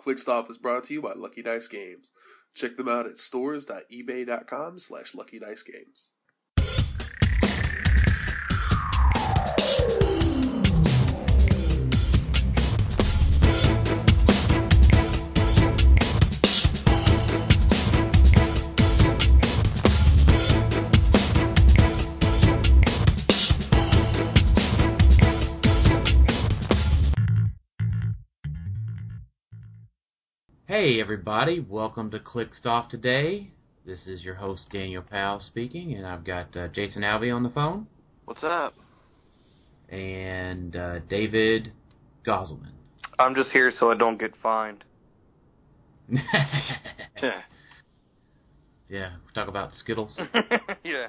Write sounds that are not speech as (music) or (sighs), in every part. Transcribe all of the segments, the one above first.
ClickStop is brought to you by Lucky Dice Games. Check them out at stores.ebay.com slash luckydicegames. Hey everybody, welcome to ClickStop today. This is your host Daniel Powell speaking, and I've got uh, Jason Alvey on the phone What's up? and uh, David Goselman. I'm just here so I don't get fined. (laughs) yeah, Yeah. talk about Skittles. (laughs) yeah.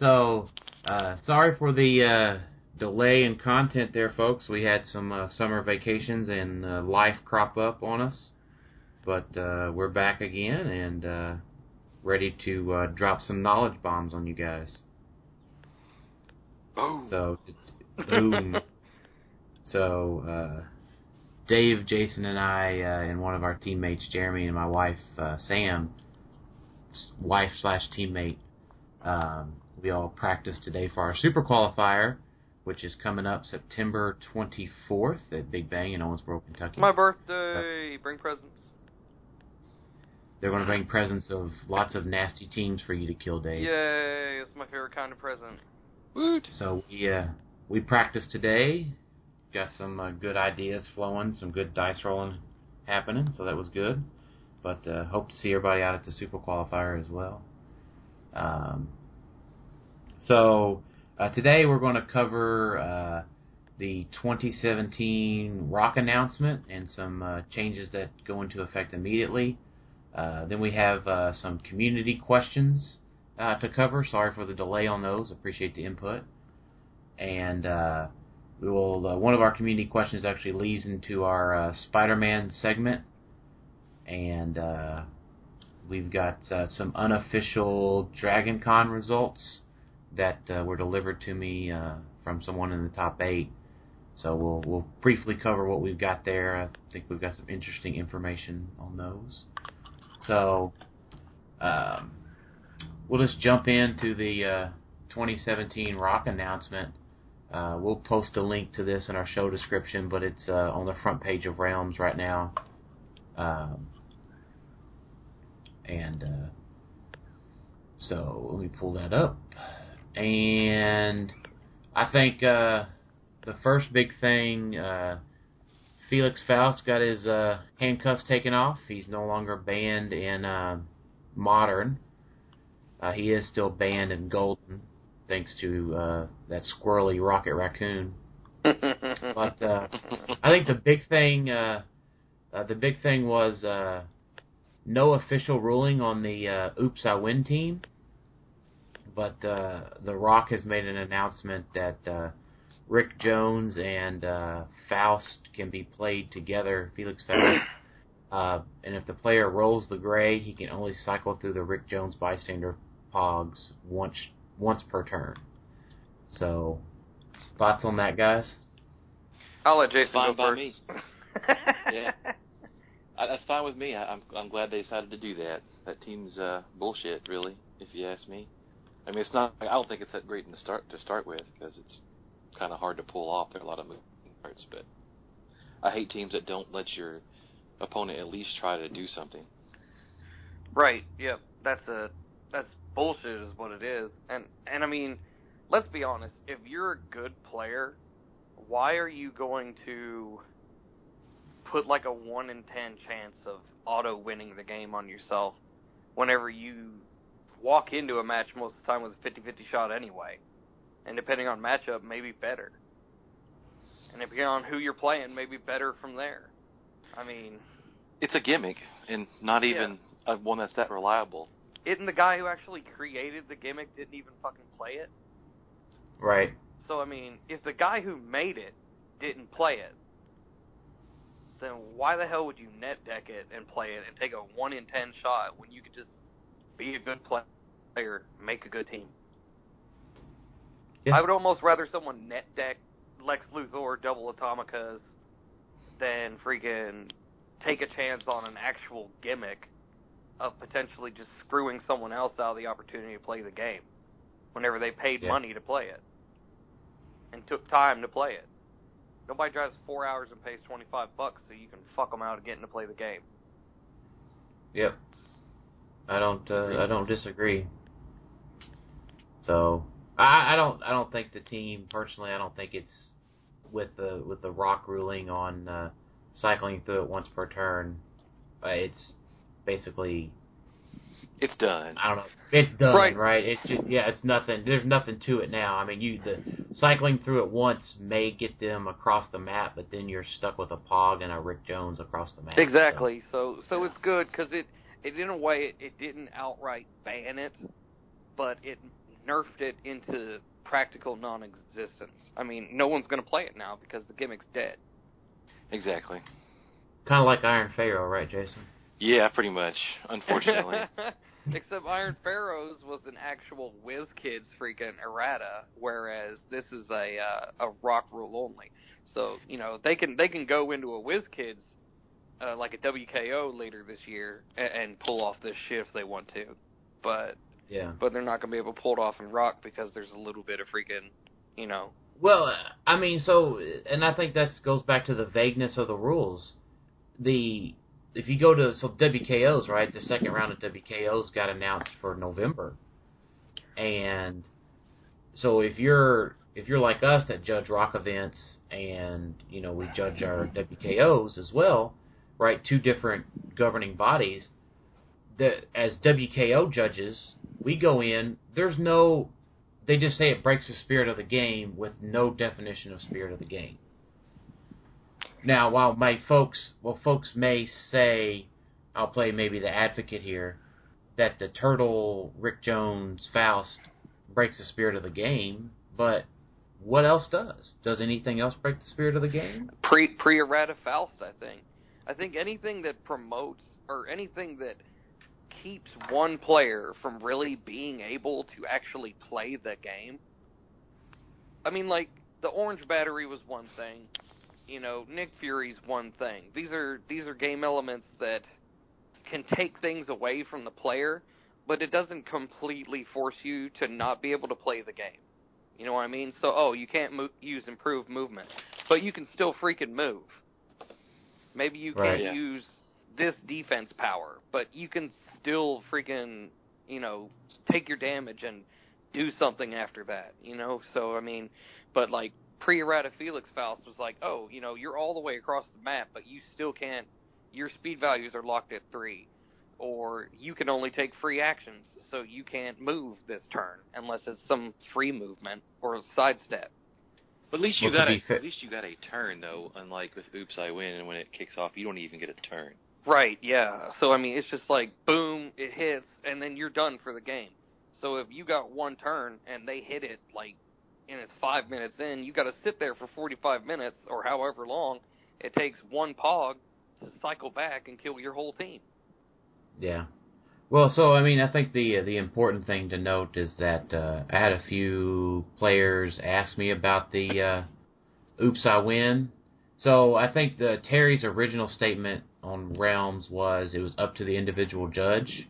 So, uh, sorry for the uh, delay in content there, folks. We had some uh, summer vacations and uh, life crop up on us, but uh, we're back again and uh, ready to uh, drop some knowledge bombs on you guys. Boom. So, boom. so, uh, Dave, Jason, and I, uh, and one of our teammates, Jeremy, and my wife, uh, Sam, wife slash teammate, um, we all practiced today for our super qualifier, which is coming up September 24th at Big Bang in Owensboro, Kentucky. My birthday. Bring presents. They're going to bring presents of lots of nasty teams for you to kill, Dave. Yay! It's my favorite kind of present. Woot! So we uh, we practiced today. Got some uh, good ideas flowing, some good dice rolling happening, so that was good. But uh, hope to see everybody out at the super qualifier as well. Um, so uh, today we're going to cover uh, the 2017 Rock announcement and some uh, changes that go into effect immediately. Uh, then we have uh, some community questions uh, to cover. Sorry for the delay on those. Appreciate the input. And we will. One of our community questions actually leads into our Spider-Man segment, and we've got some unofficial Dragon Con results that uh, were delivered to me uh, from someone in the top eight. So we'll we'll briefly cover what we've got there. I think we've got some interesting information on those. So. Um, we'll just jump into the uh, 2017 Rock announcement. Uh, we'll post a link to this in our show description, but it's uh, on the front page of Realms right now. Um, and uh, so let me pull that up. And I think uh, the first big thing, uh, Felix Faust got his uh, handcuffs taken off. He's no longer banned in uh, Modern. Uh, he is still banned in Golden, thanks to uh, that squirrely Rocket Raccoon. (laughs) But uh, I think the big thing, uh, uh, the big thing was uh, no official ruling on the uh, Oops I Win team. But uh, The Rock has made an announcement that uh, Rick Jones and uh, Faust can be played together, Felix Faust. (clears throat) Uh, and if the player rolls the gray, he can only cycle through the Rick Jones bystander pogs once once per turn. So, thoughts on that, guys? I'll let Jason Fine go by first. me. (laughs) Yeah. I, that's fine with me. I, I'm I'm glad they decided to do that. That team's uh, bullshit, really, if you ask me. I mean, it's not. I don't think it's that great to start to start with because it's kind of hard to pull off. There are a lot of moving parts, but I hate teams that don't let your opponent at least try to do something. Right. Yep. That's a that's bullshit is what it is. And and I mean, let's be honest. If you're a good player, why are you going to put like a one in ten chance of auto winning the game on yourself whenever you walk into a match most of the time with a 50-50 shot anyway? And depending on matchup, maybe better. And depending on who you're playing, maybe better from there. I mean, It's a gimmick, and not Yeah. even uh one that's that reliable. isn't the guy who actually created the gimmick didn't even fucking play it? Right. So I mean, if the guy who made it didn't play it, then why the hell would you net deck it and play it and take a one in ten shot when you could just be a good player, make a good team? Yeah. I would almost rather someone net deck Lex Luthor double Atomicas than freaking take a chance on an actual gimmick of potentially just screwing someone else out of the opportunity to play the game whenever they paid Yeah. money to play it and took time to play it. Nobody drives four hours and pays 25 bucks so you can fuck them out of getting to play the game. Yep. I don't. Uh, I don't disagree. So I, I don't. I don't think the team personally. I don't think it's with the with the Rock ruling on uh, cycling through it once per turn. Uh, it's basically It's done. I don't know. It's done, Right. right. It's just yeah. It's nothing. There's nothing to it now. I mean, you the cycling through it once may get them across the map, but then you're stuck with a Pog and a Rick Jones across the map. so- Exactly. So so Yeah. it's good because it it in a way it, it didn't outright ban it, but it nerfed it into practical non-existence. I mean, no one's going to play it now because the gimmick's dead. Exactly. Kind of like Iron Pharaoh, right, Jason? Yeah, pretty much. Unfortunately. (laughs) Except Iron Pharaohs was an actual Whiz Kids freaking errata, whereas this is a uh, a rock rule only. So you know they can they can go into a WizKids uh, like a WKO later this year and, and pull off this shit if they want to, but Yeah. but they're not gonna be able to pull it off in rock because there's a little bit of freaking you know Well, I mean, so, and I think that goes back to the vagueness of the rules. The if you go to so WKOs, right? The second round of WKOs got announced for November, and so if you're if you're like us that judge rock events and you know we judge our WKOs as well, right? Two different governing bodies. That as WKO judges, we go in. There's no they just say it breaks the spirit of the game with no definition of spirit of the game. Now, while my folks, well, folks may say, I'll play maybe the advocate here, that the turtle Rick Jones Faust breaks the spirit of the game, but what else does? Does anything else break the spirit of the game? pre pre errata Faust. I think. I think anything that promotes or anything that keeps one player from really being able to actually play the game. I mean, like the Orange Battery was one thing. You know, Nick Fury's one thing. These are these are game elements that can take things away from the player, but it doesn't completely force you to not be able to play the game. You know what I mean? So, oh, you can't mo- use improved movement, but you can still freaking move. Maybe you Right. can't Yeah. use this defense power, but you can still freaking, you know, take your damage and do something after that, you know? So, I mean, but like pre errata Felix Faust was like, oh, you know, you're all the way across the map, but you still can't, your speed values are locked at three. Or you can only take free actions, so you can't move this turn unless it's some free movement or a sidestep. But at least you Well, got a at least you got a turn though. Unlike with Oops I Win, and when it kicks off, you don't even get a turn. Right, yeah. So I mean, it's just like boom, it hits, and then you're done for the game. So if you got one turn and they hit it like, and it's five minutes in, you got to sit there for 45 minutes or however long it takes one pog to cycle back and kill your whole team. Yeah. Well, so I mean, I think the the important thing to note is that uh, I had a few players ask me about the uh, "Oops, I win." So I think the Terry's original statement on Realms was it was up to the individual judge.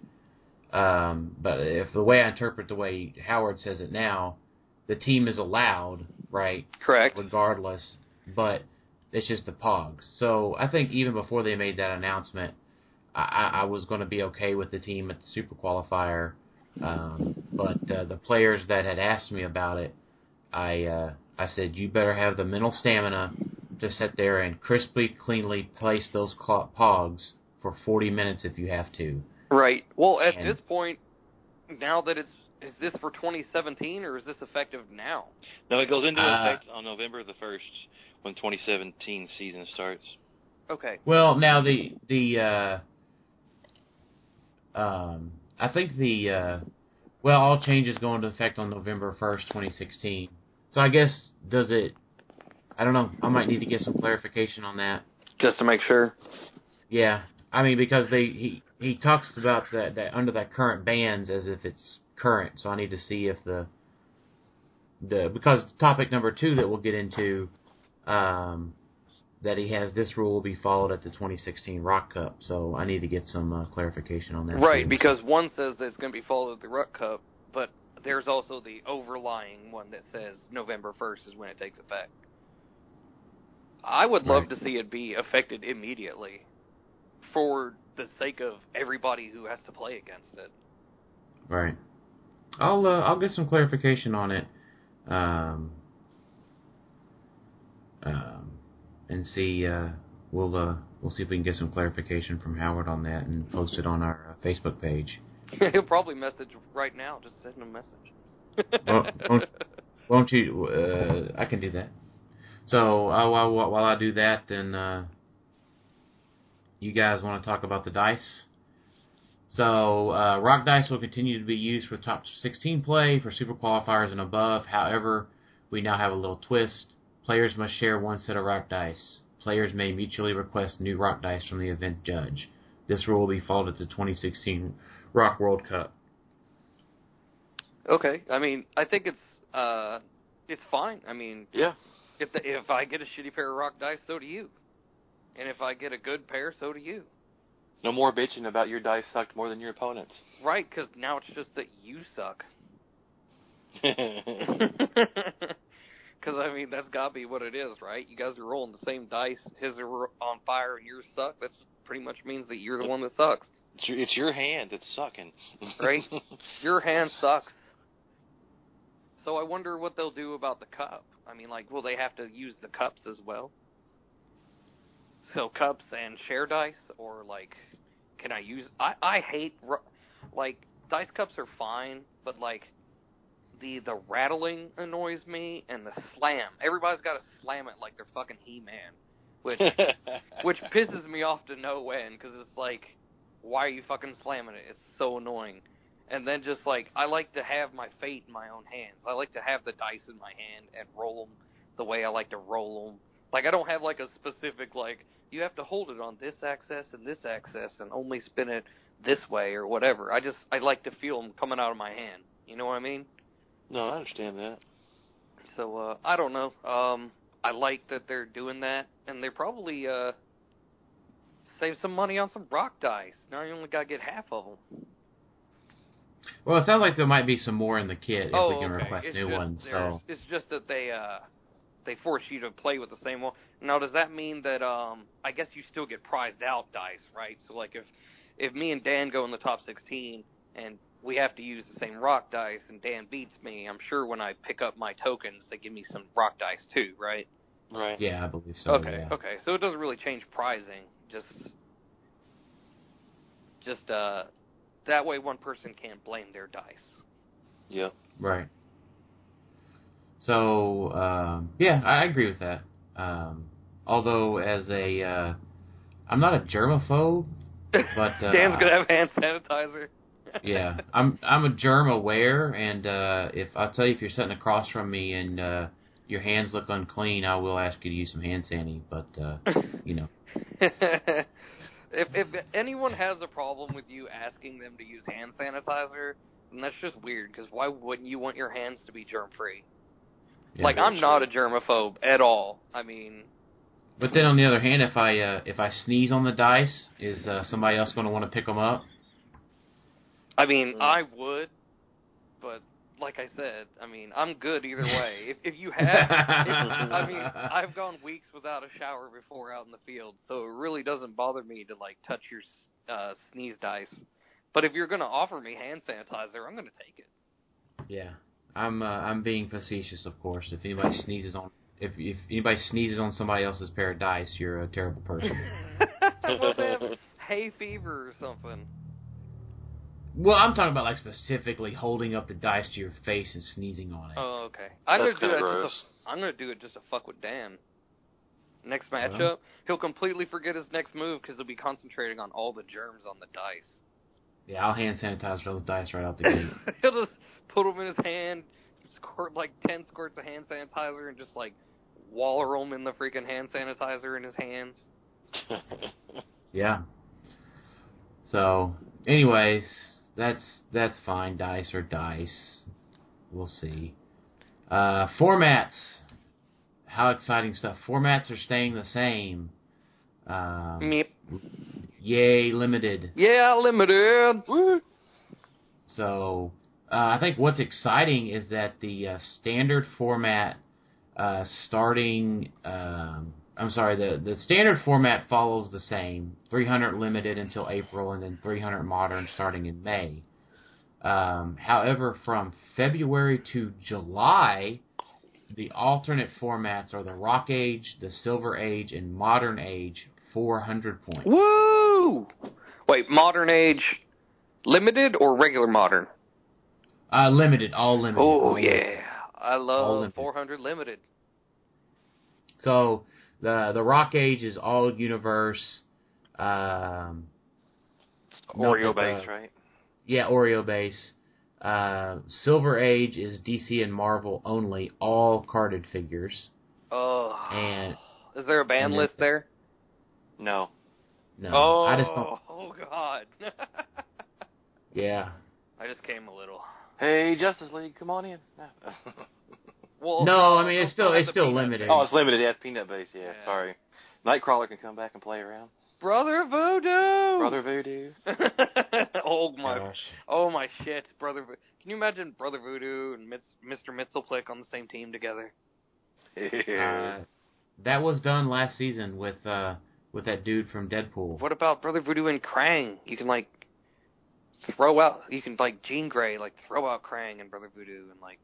Um, but if the way I interpret the way Howard says it now, the team is allowed, right, Correct. regardless, but it's just the pogs. So I think even before they made that announcement, I, I was going to be okay with the team at the Super Qualifier. Um, but uh, the players that had asked me about it, I uh, I said you better have the mental stamina to sit there and crisply, cleanly place those cl- pogs for 40 minutes if you have to. Right. Well, at And- this point, now that it's is this for 2017 or is this effective now? No, it goes into Uh, effect on November the first when 2017 season starts. Okay. Well, now the the uh, um, I think the uh, well, all changes go into effect on November first, twenty sixteen. So I guess does it? I don't know. I might need to get some clarification on that. Just to make sure. Yeah, I mean because they he he talks about that that under that current bans as if it's current. So I need to see if the the because topic number two that we'll get into, um, that he has this rule will be followed at the 2016 Rock Cup. So I need to get some uh, clarification on that. Right, too. because one says that it's going to be followed at the Rock Cup, but there's also the overlying one that says November 1st is when it takes effect. I would love Right. to see it be affected immediately for the sake of everybody who has to play against it. Right. I'll uh, I'll get some clarification on it, um, um, and see. Uh, we'll uh, we'll see if we can get some clarification from Howard on that and post it on our uh, Facebook page. (laughs) He'll probably message right now. Just send him a message. Won't- Won't (laughs) you? Uh, I can do that. So uh, while while I do that, then uh, you guys want to talk about the dice? So uh, rock dice will continue to be used for top 16 play for super qualifiers and above. However, we now have a little twist. Players must share one set of rock dice. Players may mutually request new rock dice from the event judge. This rule will be followed at the 2016 Rock World Cup. okay, I mean, I think it's uh, it's fine. I mean, Yeah. If the, if I get a shitty pair of rock dice, so do you. And if I get a good pair, so do you. No more bitching about your dice sucked more than your opponents. Right, because now it's just that you suck. (laughs) (laughs) Because I mean, that's got to be what it is, right? You guys are rolling the same dice. His are on fire and yours suck. That pretty much means that you're the one that sucks. it's, your, it's your hand that's sucking. Right. (laughs) Your hand sucks. So I wonder what they'll do about the cup. I mean, like, will they have to use the cups as well? So cups and share dice, or like, can I use? I I hate like dice cups are fine, but like the the rattling annoys me and the slam. Everybody's got to slam it like they're fucking He Man, which (laughs) which pisses me off to no end because it's like, why are you fucking slamming it? It's so annoying. And then just like I like to have my fate in my own hands. I like to have the dice in my hand and roll them the way I like to roll them. Like I don't have like a specific like you have to hold it on this axis and this axis and only spin it this way or whatever. I just I like to feel them coming out of my hand. You know what I mean? no, I understand that. So uh I don't know. Um I like that they're doing that and they probably uh save some money on some rock dice. Now you only got to get half of them. Well, it sounds like there might be some more in the kit if oh, we can okay. request it's new just, ones. So it's just that they uh they force you to play with the same one. Now, does that mean that um I guess you still get prized out dice, right? So like if if me and Dan go in the top 16 and we have to use the same rock dice and Dan beats me, I'm sure when I pick up my tokens they give me some rock dice too, right? Right. yeah, I believe so. okay, yeah. okay. So it doesn't really change prizing. Just just uh that way one person can't blame their dice. Yeah. Right. So um, yeah, I agree with that. Um, although as a, uh, I'm not a germaphobe, but (laughs) uh, Dan's gonna have hand sanitizer. (laughs) yeah, I'm I'm a germ aware, and uh, if I'll tell you if you're sitting across from me and uh, your hands look unclean, I will ask you to use some hand sanitizer. But uh, you know, (laughs) if if anyone has a problem with you asking them to use hand sanitizer, then that's just weird. Because why wouldn't you want your hands to be germ free? yeah. like I'm not a germaphobe at all. I mean, But then on the other hand, if I uh, if I sneeze on the dice, is uh, somebody else going to want to pick them up? I mean Mm. I would, but like I said, I mean I'm good either (laughs) way. If if you have, if, I mean (laughs) I've gone weeks without a shower before out in the field, so it really doesn't bother me to like touch your uh, sneeze dice. But if you're gonna offer me hand sanitizer, I'm gonna take it. Yeah, I'm uh, I'm being facetious, of course. If anybody sneezes on if if anybody sneezes on somebody else's pair of dice, you're a terrible person. (laughs) well, they have hay fever or something. Well, I'm talking about like specifically holding up the dice to your face and sneezing on it. Oh, okay. I'm That's gonna do kinda that. Just to, I'm gonna do it just to fuck with Dan. Next Well. matchup, he'll completely forget his next move because he'll be concentrating on all the germs on the dice. Yeah, I'll hand sanitize those dice right out the gate. (laughs) he'll just put them in his hand, squirt like ten squirts of hand sanitizer, and just like waller them in the freaking hand sanitizer in his hands. (laughs) yeah. So, anyways, that's that's fine. Dice or dice. We'll see. Uh, formats. how exciting stuff! Formats are staying the same. Um, Meep. yay, limited. Yeah, limited. Woo. So uh, I think what's exciting is that the uh, standard format, uh, starting, um, I'm sorry, the the standard format follows the same, 300 limited until April, and then 300 modern starting in May. Um, however, from February to July, the alternate formats are the Rock Age, the Silver Age, and Modern Age, 400 points. Woo! Wait, modern age limited or regular modern? Uh, limited, all limited. Oh all limited. yeah, I love limited. 400 limited. So the the Rock Age is all universe. Um, Oreo that, base, uh, right? yeah, Oreo base. Uh, Silver Age is DC and Marvel only, all carded figures. Oh, And is there a ban and then- list there? No. no, oh, I just don't. (laughs) oh god. (laughs) Yeah, I just came a little. Hey, Justice League, come on in. (laughs) Well, No, I mean, it's still- have it's still limited. base. oh, it's limited. Yeah, it's peanut base. Yeah, Yeah. sorry. Nightcrawler can come back and play around. Brother Voodoo. Brother Voodoo. (laughs) oh my. gosh. Oh my shit, Brother. Vo- Can you imagine Brother Voodoo and Mr. Mxyzptlk on the same team together? (laughs) Uh, that was done last season with uh with that dude from Deadpool. What about Brother Voodoo and Krang? You can like throw out. You can like Jean Grey, like throw out Krang and Brother Voodoo, and like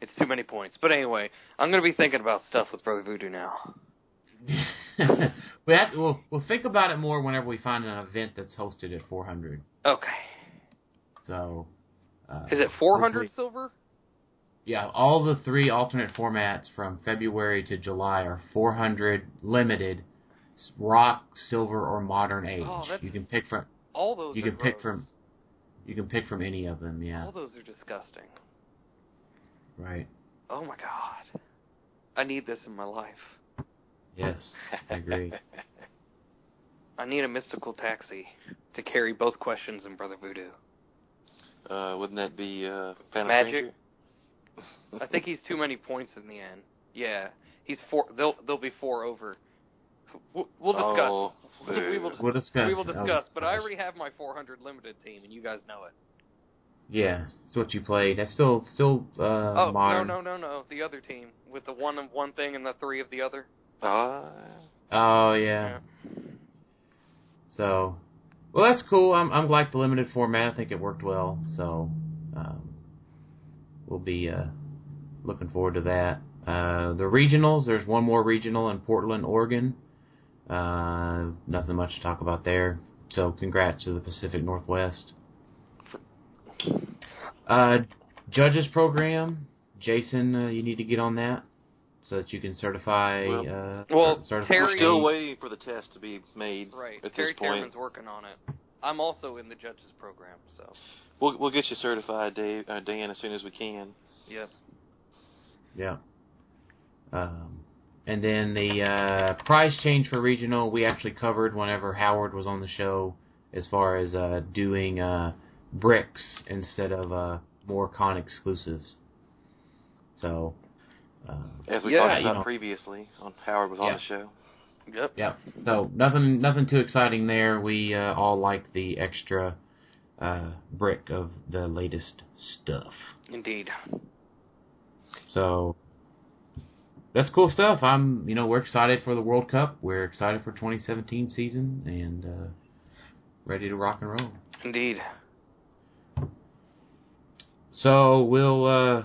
it's too many points. But anyway, I'm gonna be thinking about stuff with Brother Voodoo now. (laughs) we have to, we'll we'll think about it more whenever we find an event that's hosted at 400. Okay, So. Uh, is it 400 silver? Yeah, all the three alternate formats from February to July are 400 limited, rock, silver, or modern age. Oh, you can pick from All those. you are can pick from you can pick from any of them. Yeah, All those are disgusting. Right. Oh my god. I need this in my life. Yes, I agree. (laughs) I need a mystical taxi to carry both questions in Brother Voodoo. Uh, wouldn't that be uh, Phantom Magic? Stranger? I think he's too many points in the end. Yeah, he's four. They'll they'll be four over. We'll, we'll discuss. Oh, we will. We'll discuss. We will oh, discuss. but I already have my 400 limited team, and you guys know it. Yeah, it's what you played. That's still still uh, oh modern. no no no no! The other team with the one of one thing and the three of the other. Ah. Oh yeah. So, well, that's cool. I'm I'm glad the limited format. I think it worked well. So, um, we'll be uh, looking forward to that. Uh, the regionals. There's one more regional in Portland, Oregon. Uh, nothing much to talk about there. So, congrats to the Pacific Northwest. Uh, judges program. Jason, uh, you need to get on that so that you can certify. Well- uh, Well, certify Terry- We're still waiting for the test to be made Right. at Terry this point. Cameron's working on it. I'm also in the judges program, so We'll we'll get you certified, Dave, uh, Dan, as soon as we can. yep. Yeah. Um, and then the uh, price change for regional we actually covered whenever Howard was on the show, as far as uh, doing uh, bricks instead of uh, more con exclusives. So, uh, As we Yeah, talked you about know. previously, on Howard was on the show. Yep. yeah. So nothing, nothing too exciting there. We uh, all like the extra uh, brick of the latest stuff. Indeed. So that's cool stuff. I'm, you know, we're excited for the World Cup. We're excited for 2017 season and uh, ready to rock and roll. Indeed. So we'll uh,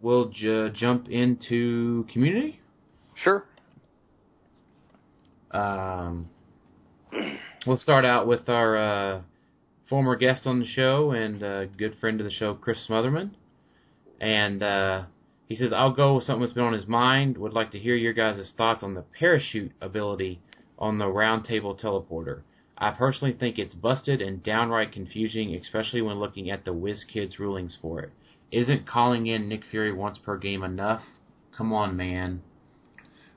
we'll ju- jump into community. Sure. Um, we'll start out with our uh, former guest on the show and uh, good friend of the show, Chris Smotherman. And uh, he says, I'll go with something that's been on his mind. Would like to hear your guys' thoughts on the parachute ability on the round table teleporter. I personally think it's busted and downright confusing, especially when looking at the WizKids rulings for it. Isn't calling in Nick Fury once per game enough? Come on, man.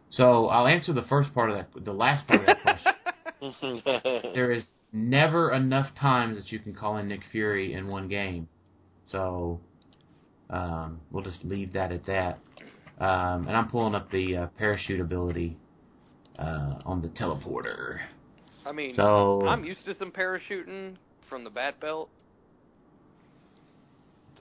So I'll answer the first part of that, the last part of that question. (laughs) (laughs) there is never enough times that you can call in Nick Fury in one game. So um, we'll just leave that at that. Um, and I'm pulling up the uh, parachute ability uh, on the teleporter. I mean, So I'm used to some parachuting from the Bat Belt.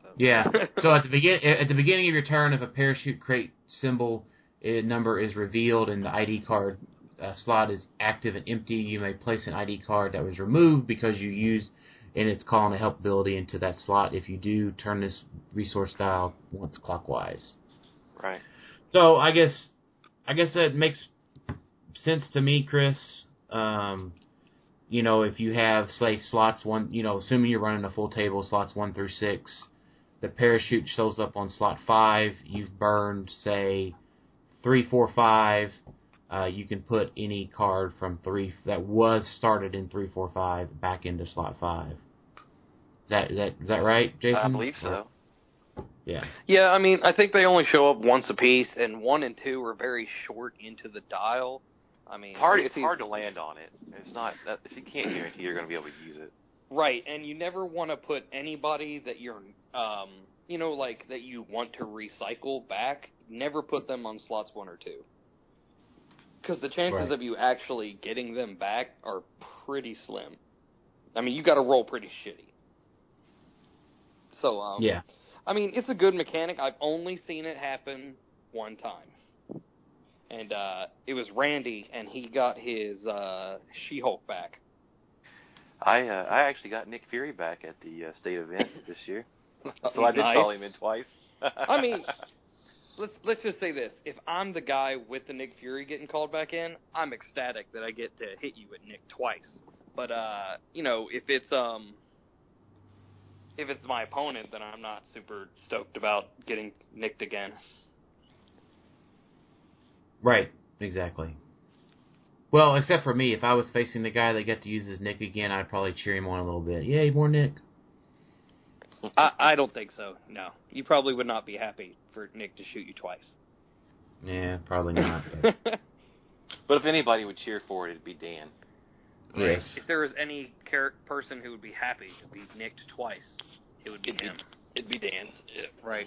So. Yeah. (laughs) so at the begin at the beginning of your turn, if a parachute crate symbol uh, number is revealed and the ID card uh, slot is active and empty, you may place an ID card that was removed because you used in its call and help ability into that slot. If you do, turn this resource dial once clockwise. Right. So I guess I guess that makes sense to me, Chris. Um, you know, if you have say slots one, you know, assuming you're running a full table, slots one through six, the parachute shows up on slot five. You've burned say three, four, five. Uh, you can put any card from three that was started in three, four, five back into slot five. Is that is that is that right, Jason? I believe so. Yeah. Yeah, I mean, I think they only show up once a piece, and one and two are very short into the dial. I mean, It's hard. let me It's hard to land on it. It's not. That, you can't guarantee you're going to be able to use it. Right, and you never want to put anybody that you're, um, you know, like that you want to recycle back. Never put them on slots one or two, because the chances Right. of you actually getting them back are pretty slim. I mean, you got to roll pretty shitty. So, um, Yeah. I mean, it's a good mechanic. I've only seen it happen one time. And uh it was Randy and he got his uh She-Hulk back. I uh, I actually got Nick Fury back at the uh, state event (laughs) this year, so I did Nice. call him in twice. I mean, (laughs) let's let's just say this. If I'm the guy with the Nick Fury getting called back in, I'm ecstatic that I get to hit you at Nick twice. But uh, you know, if it's um if it's my opponent, then I'm not super stoked about getting nicked again. Right, exactly. Well, except for me, if I was facing the guy that got to use his Nick again, I'd probably cheer him on a little bit. Yay, more Nick. I, I don't think so. No, you probably would not be happy for Nick to shoot you twice. Yeah, probably not. but- (laughs) But if anybody would cheer for it, it'd be Dan. yes. If there was any char- person who would be happy to be nicked twice, it would be It'd be- him. It'd be Dan. Yeah. Right.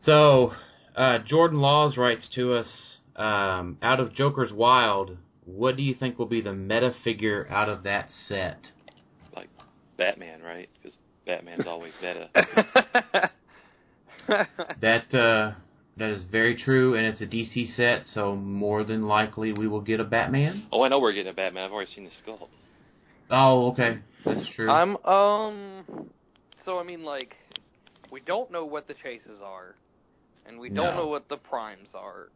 So, uh, Jordan Laws writes to us, um, out of Joker's Wild, what do you think will be the meta figure out of that set? Like Batman, right? Because Batman's always meta. (laughs) That uh, that is very true, and it's a DC set, so more than likely we will get a Batman. oh, I know we're getting a Batman. I've already seen the skull. Oh, okay, that's true. I'm um. So I mean, like, we don't know what the chases are, and we don't No. know what the primes are.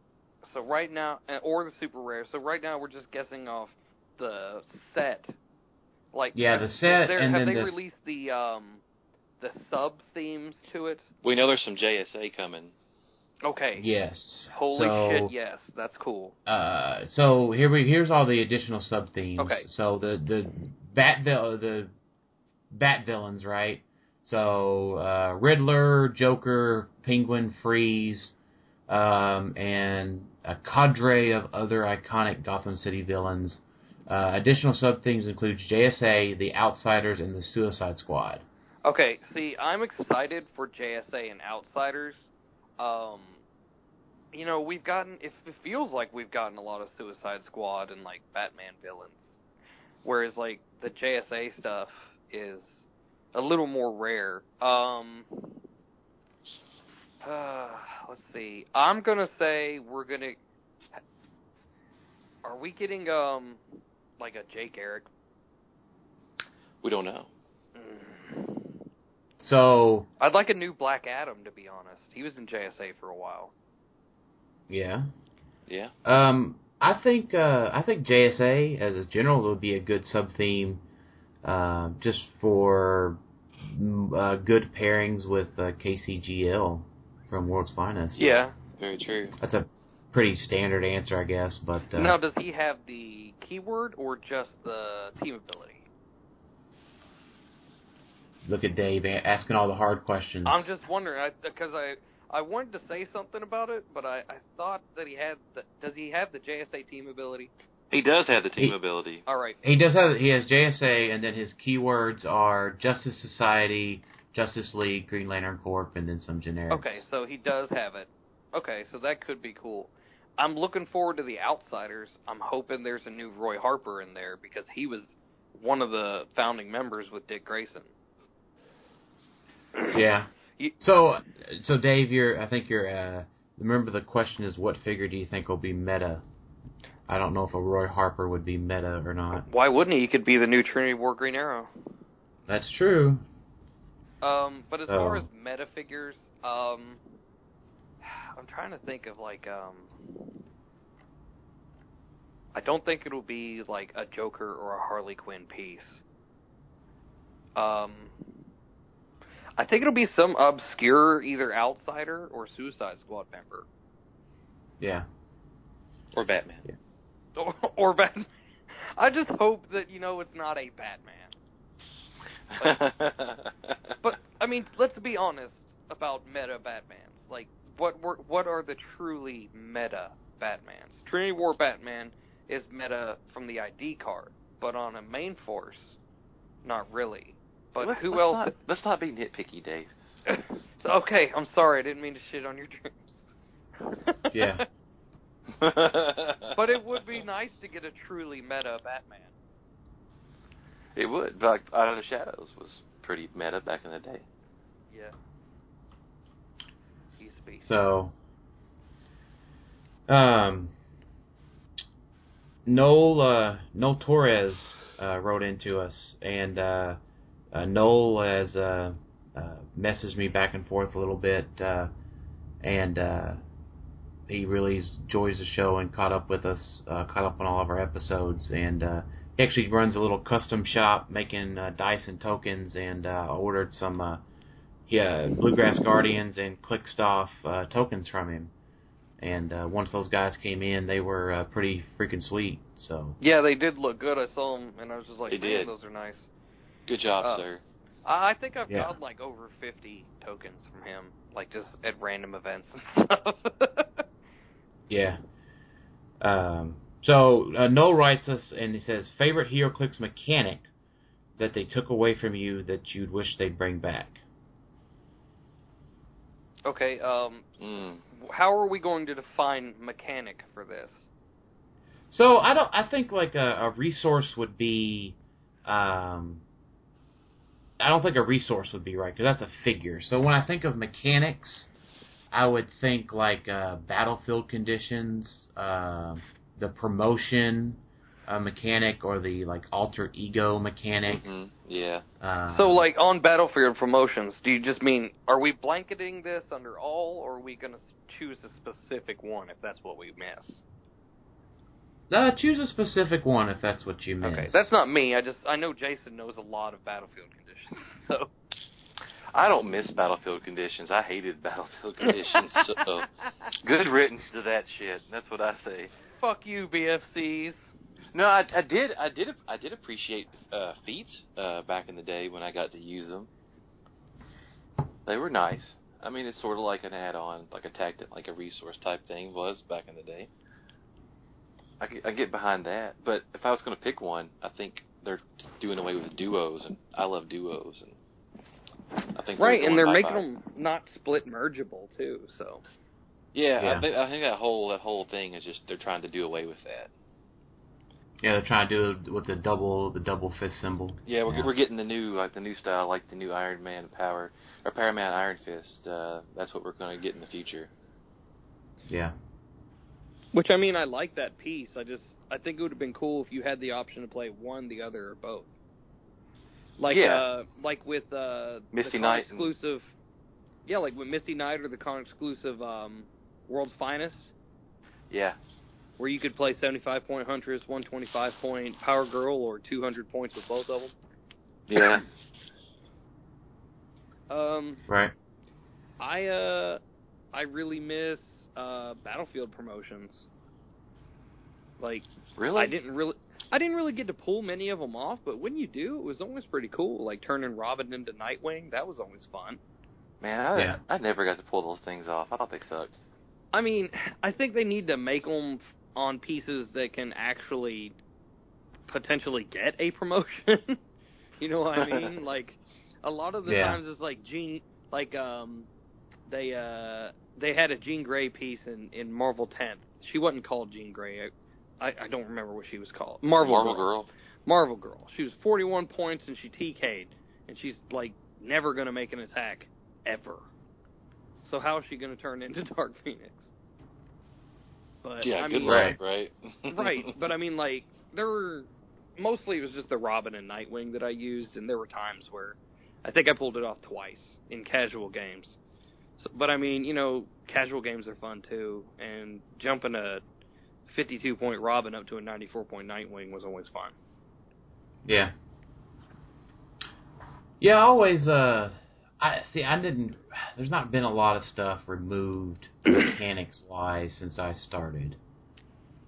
So right now, uh, or the super rare. So right now, we're just guessing off the set. Like, Yeah, the set, there- and have then they the- released the um, the sub themes to it? We know there's some JSA coming. Okay. yes. Holy so, shit! Yes, that's cool. Uh, so here we here's all the additional sub themes. Okay. So the the bat vil- the bat villains, right? So uh, Riddler, Joker, Penguin, Freeze, um, and a cadre of other iconic Gotham City villains. Uh, additional sub themes include JSA, the Outsiders, and the Suicide Squad. Okay, see, I'm excited for JSA and Outsiders. Um, you know, we've gotten it, it feels like we've gotten a lot of Suicide Squad and like Batman villains, whereas like the JSA stuff is a little more rare. Um, uh, let's see. I'm gonna say we're gonna. Are we getting um like a Jay Garrick? We don't know. Mm. So I'd like a new Black Adam, to be honest. He was in JSA for a while. yeah, Yeah. Um, I think uh, I think JSA as a general would be a good sub theme, uh, just for mm, uh, good pairings with uh, KCGL from World's Finest. Yeah. Very true. that's a pretty standard answer, I guess. But uh, now, does he have the keyword or just the team ability? look at Dave asking all the hard questions. I'm just wondering because I, I wanted to say something about it, but I, I thought that he had. The, does he have the JSA team ability? He does have the team He- ability. All right. He does have he has JSA, and then his keywords are Justice Society, Justice League, Green Lantern Corp, and then some generics. Okay, so he does have it. Okay, so that could be cool. I'm looking forward to the Outsiders. I'm hoping there's a new Roy Harper in there because he was one of the founding members with Dick Grayson. Yeah. (clears throat) You- So, so Dave, you're. I think you're. Uh, remember the question is, what figure do you think will be meta? I don't know if a Roy Harper would be meta or not. Why wouldn't he? He could be the new Trinity War Green Arrow. That's true. Um, but as far Oh. as meta figures, um, I'm trying to think of like um, I don't think it'll be like a Joker or a Harley Quinn piece. Um, I think it'll be some obscure either outsider or Suicide Squad member Yeah. Or Batman. Or, (laughs) or Batman. I just hope that you know it's not a Batman. (laughs) But I mean, let's be honest about meta Batmans. Like, what were what are the truly meta Batmans? Trinity War Batman is meta from the ID card, but on a main force, not really. But Let's- who let's else? Not, let's not be nitpicky, Dave. (laughs) okay, I'm sorry. I didn't mean to shit on your dreams. Yeah. But it would be (laughs) nice to get a truly meta Batman. It would. But like, Out of the Shadows was pretty meta back in the day. Yeah. Used to be. So, um, Noel uh, Noel Torres uh, wrote into us, and uh, uh, Noel has uh, uh, messaged me back and forth a little bit, uh, and uh, he really enjoys the show and caught up with us, uh, caught up on all of our episodes, and uh, he actually runs a little custom shop making uh, dice and tokens, and uh, ordered some. Uh, yeah, Bluegrass Guardians and Clickstuff uh, tokens from him. And uh, once those guys came in, they were uh, pretty freaking sweet. So Yeah, they did look good. I saw them, and I was just like, They man, did. those are nice. Good job, Uh, sir. I I think I've Yeah. gotten like over 50 tokens from him, like just at random events and (laughs) stuff. Yeah. Um, so uh, Noel writes us and he says, favorite HeroClix mechanic that they took away from you that you'd wish they'd bring back. okay, um, Mm. how are we going to define mechanic for this? So I don't. I think like a, a resource would be. Um, I don't think a resource would be right because that's a figure. So when I think of mechanics, I would think like uh, battlefield conditions, uh, the promotion uh, mechanic, or the like alter ego mechanic. hmm Yeah. Uh, So, like on Battlefield promotions, do you just mean are we blanketing this under all, or are we going to choose a specific one if that's what we miss? uh, choose a specific one if that's what you miss. Okay, that's not me. I just I know Jason knows a lot of Battlefield conditions, (laughs) so I don't miss Battlefield conditions. I hated (laughs) Battlefield conditions. so (laughs) good riddance to that shit. That's what I say. fuck you, BFCs. No, I, I did. I did. I did appreciate uh, feats uh, back in the day when I got to use them. They were nice. I mean, it's sort of like an add-on, like a tactic, like a resource type thing was back in the day. I, get- I get behind that, but if I was going to pick one, I think they're doing away with duos, and I love duos, and I think Right, and they're making them not split mergeable too. So Yeah, Yeah. I think I think that whole that whole thing is just they're trying to do away with that. Yeah, they're trying to do it with the double the double fist symbol. Yeah, we're Yeah. we're getting the new like the new style, like the new Iron Man power or Power Man Iron Fist. Uh, that's what we're going to get in the future. Yeah. Which I mean, I like that piece. I just I think it would have been cool if you had the option to play one, the other, or both. Like Yeah. uh like with uh Misty the con Knight and- exclusive Yeah, like with Misty Knight or the con exclusive um World's Finest, Yeah, where you could play seventy five point Huntress, one twenty five point Power Girl, or two hundred points with both of them. yeah. (laughs) Um Right. I uh I really miss uh Battlefield promotions. Like really? I didn't really I didn't really get to pull many of them off, but when you do, it was always pretty cool. Like turning Robin into Nightwing, that was always fun. Man, I, Yeah. I never got to pull those things off. I thought they sucked. I mean, I think they need to make them on pieces that can actually potentially get a promotion. (laughs) you know what I (laughs) mean? like A lot of the Yeah. times it's like Jean, like um, they uh they had a Jean Grey piece in in Marvel 10. She wasn't called Jean Grey. I, I don't remember what she was called. Marvel, Marvel Girl. Girl. Marvel Girl. She was 41 points and she TK'd, and she's like never gonna make an attack ever. So how is she gonna turn into (laughs) Dark Phoenix? But Yeah, I good mean, luck, right? (laughs) right. But I mean, like there were mostly it was just the Robin and Nightwing that I used, and there were times where I think I pulled it off twice in casual games. So, but I mean, you know, casual games are fun too, and jumping a 52 point Robin up to a 94 point Nightwing was always fun. Yeah. Yeah, I always uh I see I didn't there's not been a lot of stuff removed (clears throat) mechanics wise since I started.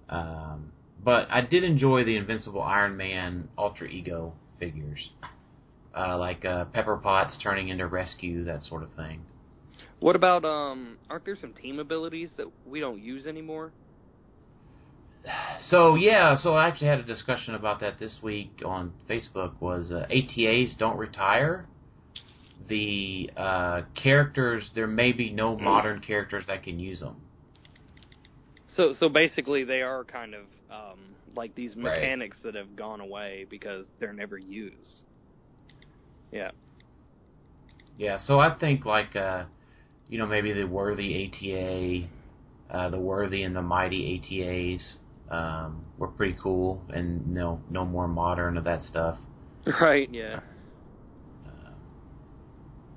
Um but I did enjoy the Invincible Iron Man Ultra Ego figures. Uh like uh Pepper Potts turning into rescue, that sort of thing. What about um? Aren't there some team abilities that we don't use anymore? So yeah, so I actually had a discussion about that this week on Facebook. Was uh, ATAs don't retire? The uh, characters there may be no modern characters that can use them. So so basically, they are kind of um like these Right. mechanics that have gone away because they're never used. Yeah. Yeah, so I think like uh, you know maybe the worthy ATA, uh, the worthy and the mighty ATAs um, were pretty cool, and no no more modern of that stuff. Right. Yeah. Uh,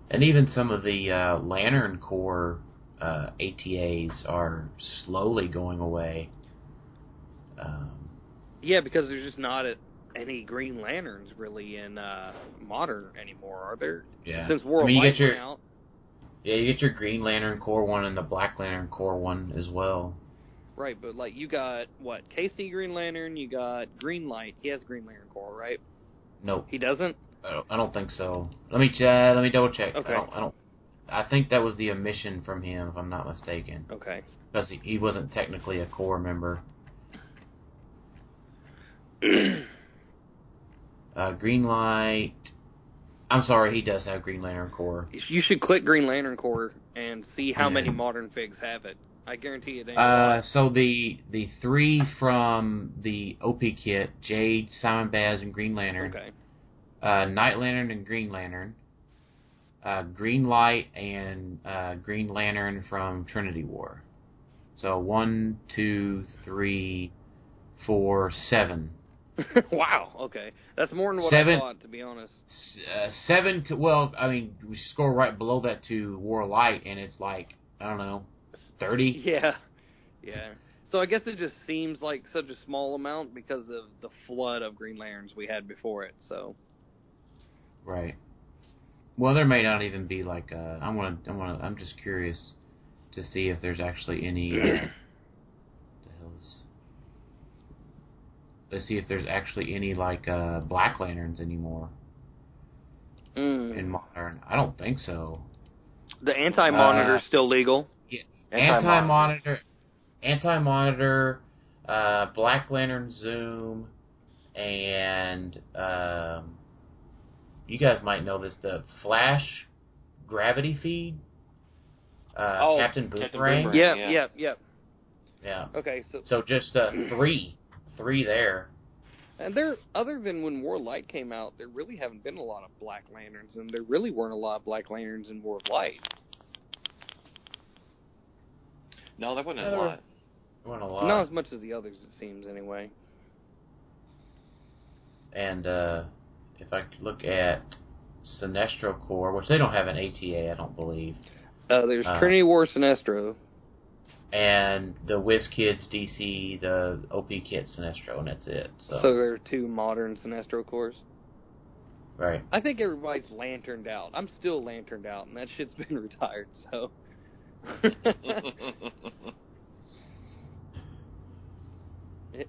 and even some of the uh, Lantern Corps uh, ATAs are slowly going away. Um, Yeah, because there's just not a, any Green Lanterns really in uh, modern anymore, are there? yeah, Since War I mean, you get your out. yeah, you get your Green Lantern Corps one and the Black Lantern Corps one as well. Right, but like you got what KC Green Lantern, you got Green Light. He has Green Lantern Corps, right? Nope, He doesn't. I don't, I don't think so. Let me uh, let me double check. Okay. I don't, I don't. I think that was the omission from him, if I'm not mistaken, Okay. because he, he wasn't technically a Corps member. (clears throat) Uh, Green Light. I'm sorry, he does have Green Lantern Corps. you should click Green Lantern Corps and see how Yeah. many modern figs have it. I guarantee it ain't. Uh, so the the three from the OP kit, Jade, Simon Baz, and Green Lantern, okay. uh, Night Lantern and Green Lantern, uh, Green Light and uh, Green Lantern from Trinity War. So one, two, three, four, seven. (laughs) wow. Okay, that's more than what Seven- I thought, to be honest. Uh, seven. Well, I mean, we score right below that to War Light, and it's like I don't know, thirty. (laughs) Yeah. Yeah. So I guess it just seems like such a small amount because of the flood of Green Lanterns we had before it. So Right. Well, there may not even be like uh, I want to. I want to. I'm just curious to see if there's actually any. Uh, (clears throat) the hell is? Let's see if there's actually any like uh, Black Lanterns anymore mm. in modern. I don't think so. the anti-monitor Uh, is still legal. Anti monitor, anti monitor, uh, Black Lantern Zoom, and um, you guys might know this. The Flash gravity feed. Uh, Oh, Captain Captain Boomerang. Boomerang. Yep. yeah. Yep. Yep. Yeah. Okay. So So just uh, three, three there. and there, other than when War of Light came out, there really haven't been a lot of Black Lanterns, and there really weren't a lot of Black Lanterns in War of Light. No, that wasn't Yeah, a there were- lot. A lot. Not as much as the others, it seems, anyway. And uh, if I look at Sinestro Corps, which they don't have an ATA, I don't believe. Uh, there's Uh, Trinity War Sinestro. and the WizKids DC, the OP Kit Sinestro, and that's it. So, So there are two modern Sinestro Corps. right, I think everybody's lanterned out. I'm still lanterned out, and that shit's (laughs) been retired. So.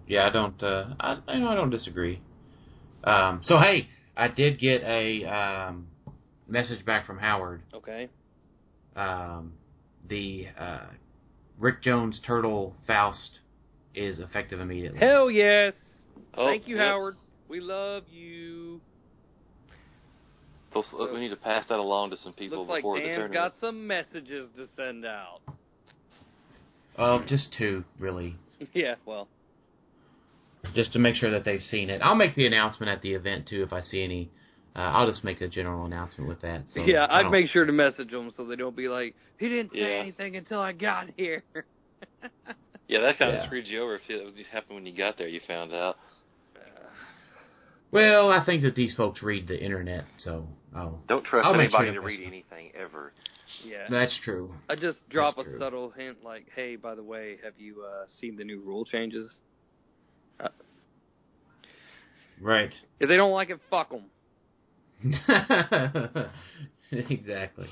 Yeah, I don't, uh, I, I know I don't disagree. Um, so hey, I did get a um, message back from Howard. okay. Um, the uh, Rick Jones Turtle Faust is effective immediately. Hell yes. Oh, Thank you, yep. Howard. We love you. So we need to pass that along to some people Looks like before the Dan's tournament. got some messages to send out. Oh, just two, really. (laughs) yeah, well, Just to make sure that they've seen it. I'll make the announcement at the event, too, if I see any. Uh, I'll just make a general announcement with that. So yeah, I I'd make sure to message them so they don't be like, he didn't say Yeah. anything until I got here. (laughs) Yeah, that kind of Yeah. screwed you over if it just happened when you got there. You found out. Well, I think that these folks read the internet, so oh, Don't trust I'll make anybody sure to to read miss- anything ever. yeah. that's true. I just drop That's a true. subtle hint like, hey, by the way, have you uh, seen the new rule changes? Right. If they don't like it, fuck them. (laughs) exactly.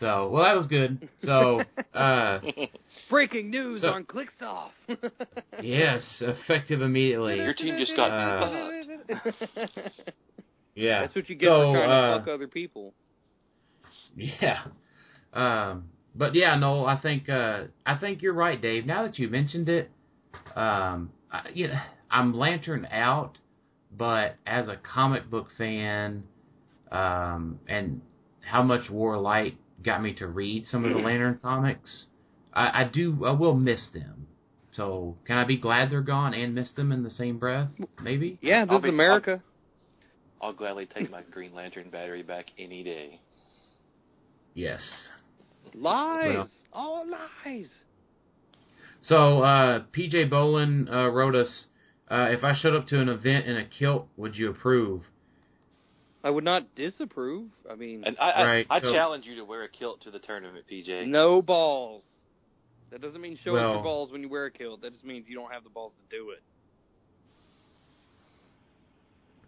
So, well, that was good. So, uh, (laughs) Breaking news So- on ClickSoft. (laughs) yes, effective immediately. Your team just got Uh, fucked. (laughs) Yeah. That's what you get So, for trying uh, to fuck other people. Yeah. Um, but yeah, no, I think uh, I think you're right, Dave. Now that you mentioned it, um, I, you know, I'm Lantern out, but as a comic book fan, um, and how much War Light got me to read some of the Lantern comics, I, I do I will miss them. So can I be glad they're gone and miss them in the same breath? Maybe. Yeah, this I'll is be- America. I'll gladly take my Green Lantern battery back any day. Yes. Lies. Well. All lies. So uh, PJ Bolin uh, wrote us, uh, if I showed up to an event in a kilt, would you approve? I would not disapprove. I mean, And I, Right, I, I so- challenge you to wear a kilt to the tournament, PJ. no balls. That doesn't mean show Well- your balls when you wear a kilt. That just means you don't have the balls to do it.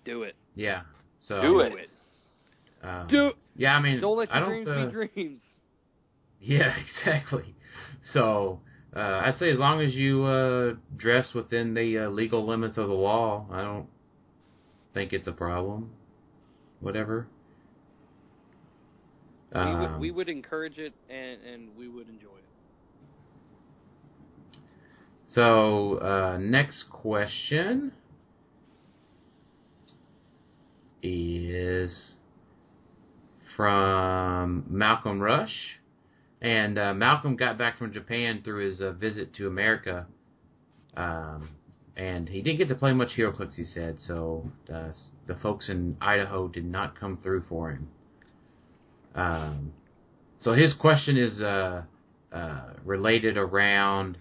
Do it. Yeah. So Do it. Um, Do Yeah, I mean, Don't let I your don't. dreams uh, be dreams. Yeah, (laughs) exactly. So uh, I'd say as long as you uh, dress within the uh, legal limits of the law, I don't think it's a problem. Whatever. we, would, Um, we would encourage it and, and we would enjoy it. So, uh, next question is from Malcolm Rush. And uh, Malcolm got back from Japan through his uh, visit to America. Um, and he didn't get to play much HeroClix, he said, so uh, the folks in Idaho did not come through for him. Um, so his question is uh, uh, related around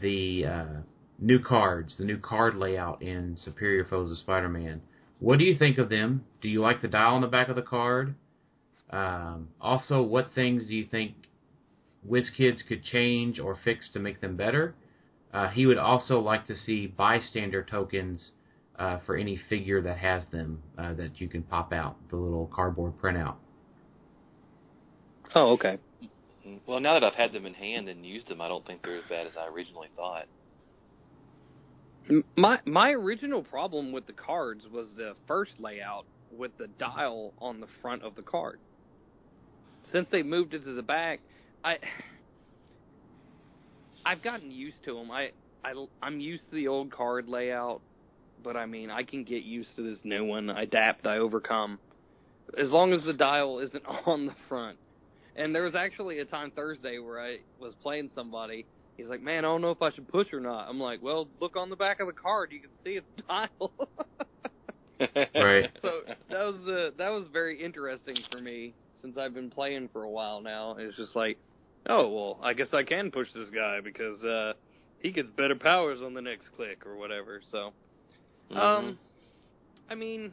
the uh, new cards, the new card layout in Superior Foes of Spider-Man. What do you think of them? Do you like the dial on the back of the card? Um, also, what things do you think WizKids could change or fix to make them better? Uh, he would also like to see bystander tokens uh, for any figure that has them uh, that you can pop out, the little cardboard printout. Oh, okay. Mm-hmm. Well, now that I've had them in hand and used them, I don't think they're as bad as I originally thought. My my original problem with the cards was the first layout with the dial on the front of the card. Since they moved it to the back, I I've gotten used to them. I I I'm used to the old card layout, but I mean I can get used to this new one. I adapt, I overcome. As long as the dial isn't (laughs) on the front. And there was actually a time Thursday where I was playing somebody He's like, man, I don't know if I should push or not. I'm like, well, look on the back of the card. You can see it's dial. (laughs) Right. so that was uh, that was very interesting for me since I've been playing for a while now. It's just like, oh well, I guess I can push this guy because uh, he gets better powers on the next click or whatever. So, Mm-hmm. um, I mean,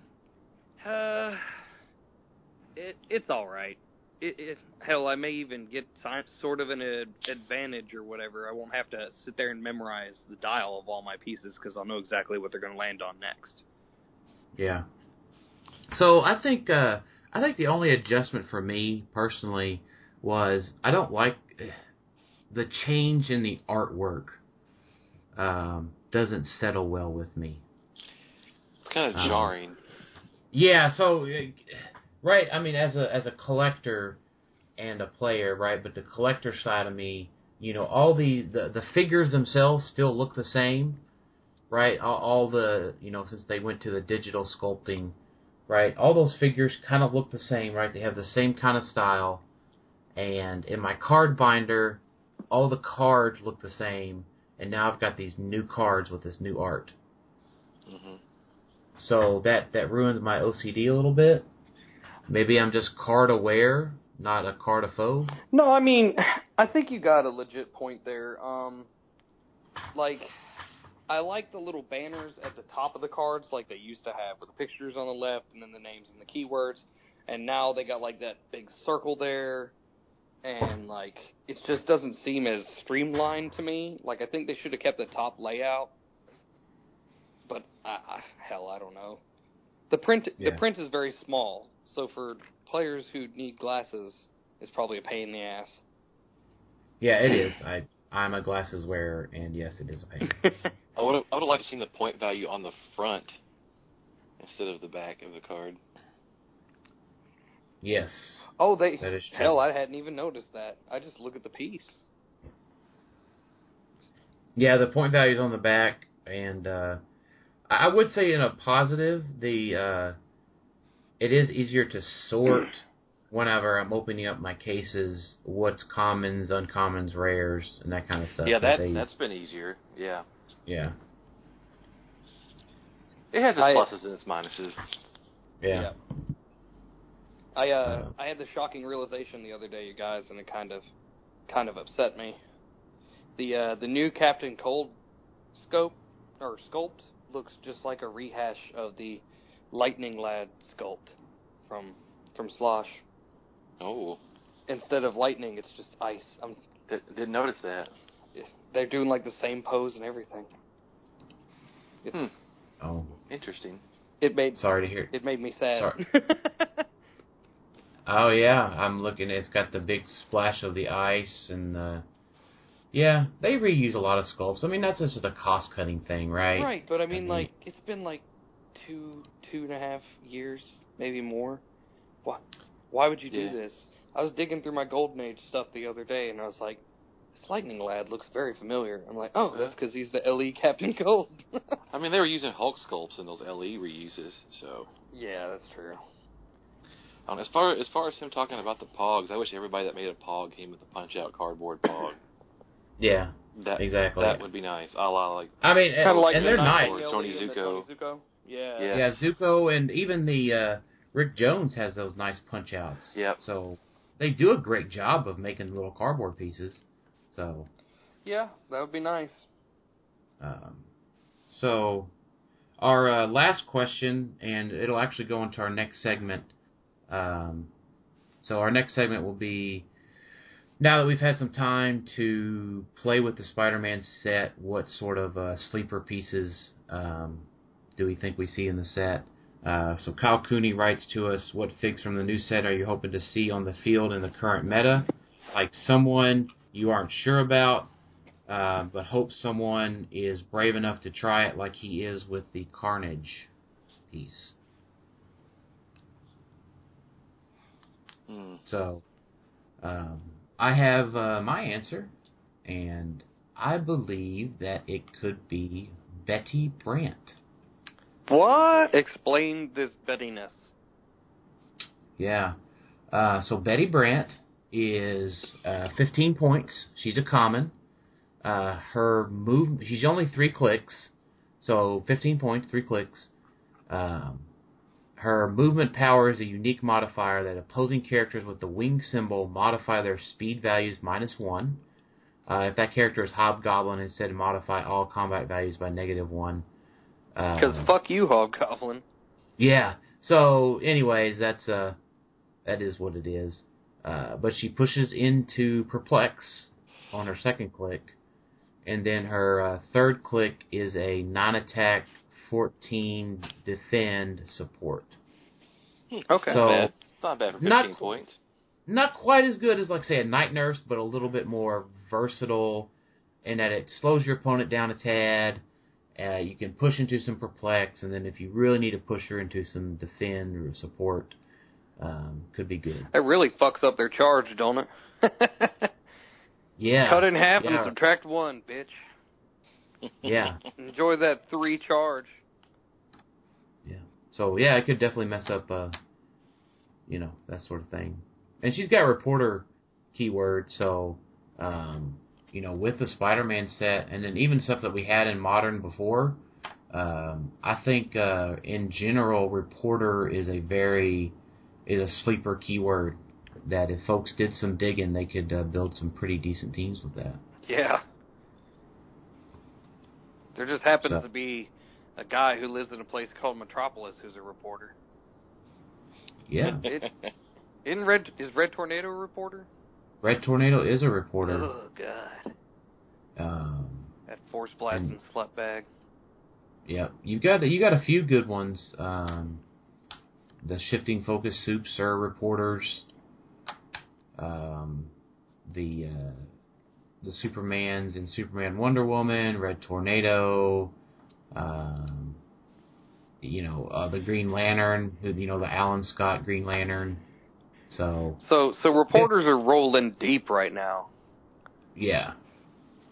uh, it it's all right. It, it hell, I may even get sort of an ad- advantage or whatever. I won't have to sit there and memorize the dial of all my pieces because I'll know exactly what they're going to land on next. Yeah. So I think uh, I think the only adjustment for me personally was I don't like the change in the artwork. Um, doesn't settle well with me. it's kind of Um, jarring. Yeah. So uh, right. I mean, as a as a collector and a player, right? But the collector side of me, you know, all the the, the figures themselves still look the same, right? All, all the you know since they went to the digital sculpting right? All those figures kind of look the same, right? They have the same kind of style. And in my card binder, all the cards look the same, and now I've got these new cards with this new art. hmm So that that ruins my OCD a little bit. Maybe I'm just card aware, not a cardophobe. No, I mean, I think you got a legit point there. Um, like, I like the little banners at the top of the cards, like they used to have, with the pictures on the left and then the names and the keywords. And now they got like that big circle there, and like it just doesn't seem as streamlined to me. Like I think they should have kept the top layout. But I, I, hell, I don't know. The print Yeah. the print is very small, so for players who need glasses, it's probably a pain in the ass. Yeah, it is. I I'm a glasses wearer, and yes, it is a pain. (laughs) I would have, I would have liked to seen the point value on the front instead of the back of the card. yes. oh, they That is hell, I hadn't even noticed that. I just look at the piece. Yeah, the point value's on the back, and uh, I I would say in a positive, the uh, it is easier to sort whenever I'm opening up my cases, what's commons, uncommons, rares, and that kind of stuff. yeah, that they- that's been easier. Yeah, yeah, it has its I- pluses and its minuses. yeah, I uh, Uh, I had the shocking realization the other day, you guys, and it kind of kind of upset me. The uh, the new Captain Cold scope or sculpt looks just like a rehash of the Lightning Lad sculpt from from Slosh. Oh, Instead of lightning, it's just ice. I'm, di- didn't notice that. they're doing like the same pose and everything. It's, Hmm. Oh, Interesting. It made sorry to hear. it made me sad. Sorry. (laughs) Oh yeah, I'm looking. It's got the big splash of the ice, and the yeah, they reuse a lot of sculpts. I mean, that's just a cost cutting thing, right? Right, but I mean, mean- like, it's been like two, two and a half years, maybe more. Why, why would you do Yeah. this? I was digging through my Golden Age stuff the other day, and I was like, this Lightning Lad looks very familiar. I'm like, oh, that's because he's the LE Captain Cold. (laughs) I mean, they were using Hulk sculpts in those LE reuses, so. yeah, that's true. Um, as far as far as him talking about the Pogs, I wish everybody that made a Pog came with a punch out cardboard Pog. Yeah, That exactly. that would be nice. A la like I mean, Kind of like and the they're nice. Tony Zucco. Tony Zucco. Yeah. Yeah. Yeah, Zucco and even the uh, Rick Jones has those nice punch outs. Yep. So they do a great job of making little cardboard pieces. So, Yeah, that would be nice. um, so our uh, last question, and it'll actually go into our next segment. Um, so our next segment will be now that we've had some time to play with the Spider-Man set. What sort of uh, sleeper pieces um, do we think we see in the set? Uh, so Kyle Cooney writes to us, "What figs from the new set are you hoping to see on the field in the current meta? Like someone you aren't sure about, uh, but hope someone is brave enough to try it, like he is with the Carnage piece." hmm, So, um, I have uh, my answer, and I believe that it could be Betty Brant. What? Explain this bettiness. Yeah. Uh, so Betty Brant is uh, 15 points. She's a common. Uh, her move. She's only three clicks, so 15 points, three clicks. Um, her movement power is a unique modifier that opposing characters with the wing symbol modify their speed values minus one. Uh, if that character is Hobgoblin, instead modify all combat values by negative one. Because Uh, fuck you, Hobgoblin. yeah. So, anyways, that's uh, that is what it is. Uh, but she pushes into perplex on her second click, and then her uh, third click is a non-attack, 14 defend support. Okay. So- not bad. Not bad for 15 Not- points. Not quite as good as, like, say, a night nurse, but a little bit more versatile in that it slows your opponent down a tad. Uh, you can push into some perplex, and then if you really need to push her into some defend or support, um, could be good. That really fucks up their charge, don't it? (laughs) Yeah. Cut in half and subtract one, bitch. (laughs) Yeah. Enjoy that three charge. Yeah. So yeah, it could definitely mess up, uh, you know, that sort of thing. And she's got reporter keyword, so um, you know, with the Spider-Man set, and then even stuff that we had in modern before. Um, I think uh, in general, reporter is a very is a sleeper keyword that if folks did some digging, they could uh, build some pretty decent teams with that. Yeah. There just happens So- to be a guy who lives in a place called Metropolis who's a reporter. Yeah, It, isn't Red is Red Tornado a reporter? Red Tornado is a reporter. Oh God. Um, That force blasting And- slut bag. yeah, you got you got a few good ones. Um, the shifting focus soups are reporters. Um, the uh, the Supermans and Superman Wonder Woman, Red Tornado. Um, you know uh, the Green Lantern, you know the Alan Scott Green Lantern. So So so reporters are rolling deep right now. yeah,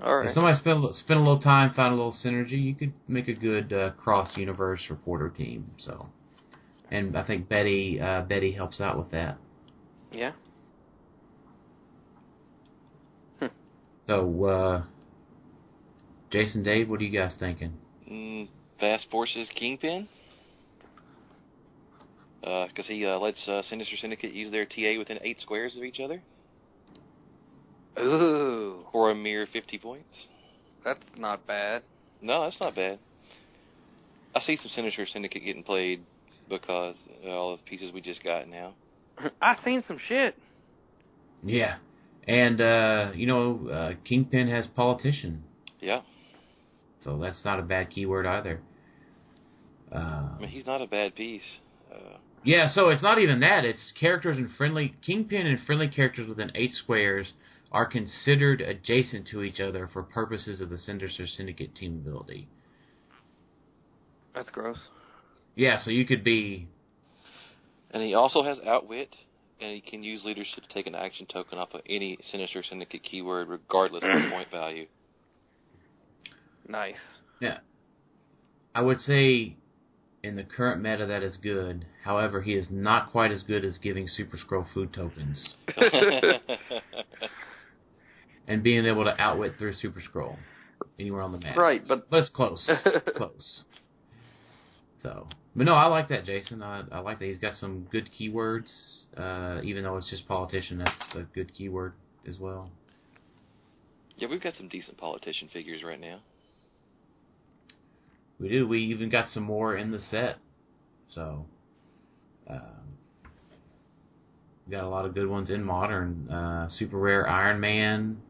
All right. If somebody spent a spent a little time, found a little synergy, you could make a good uh, cross universe reporter team. So, and I think Betty uh, Betty helps out with that. Yeah. So, uh, Jason, Dave, what are you guys thinking? Mm, Fast Forces Kingpin. Because he uh, lets uh, Sinister Syndicate use their TA within eight squares of each other Ooh, for a mere 50 points. that's not bad. No, that's not bad. I see some Sinister Syndicate getting played because of all the pieces we just got now. (laughs) I seen some shit. Yeah, and uh, you know, uh, Kingpin has politician, Yeah, so that's not a bad keyword either. Uh, I mean he's not a bad piece. Uh, Yeah, so it's not even that. It's characters and friendly Kingpin and friendly characters within eight squares are considered adjacent to each other for purposes of the Sinister Syndicate team ability. That's gross. Yeah, so you could be and he also has Outwit, and he can use Leadership to take an action token off of any Sinister Syndicate keyword, regardless of point value. Nice. Yeah, I would say in the current meta that is good. However, he is not quite as good as giving Super Skrull food tokens (laughs) and being able to outwit through Super Skrull anywhere on the map. Right, but But it's close. (laughs) close. So, but no, I like that, Jason. I, I like that he's got some good keywords. Uh, even though it's just politician, that's a good keyword as well. yeah, we've got some decent politician figures right now. We do. We even got some more in the set. So, um, we got a lot of good ones in modern. Uh, super rare Iron Man,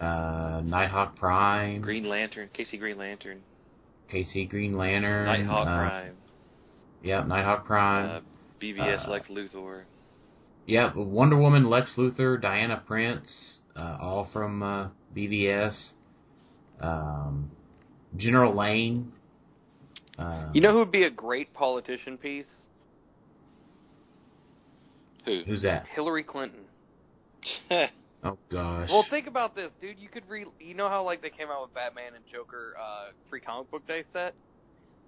uh, Nighthawk Prime, Green Lantern, KC Green Lantern, KC Green Lantern, Nighthawk uh, Prime, Yep, Nighthawk Prime. uh, BVS uh, Lex Luthor. Yep, Wonder Woman, Lex Luthor, Diana Prince, uh, all from uh, BVS. Um, General Lane. Um, you know who would be a great politician piece? Who? who's that? Hillary Clinton. (laughs) Oh gosh. Well, think about this, dude. You could re. You know how like they came out with Batman and Joker uh, free comic book day set.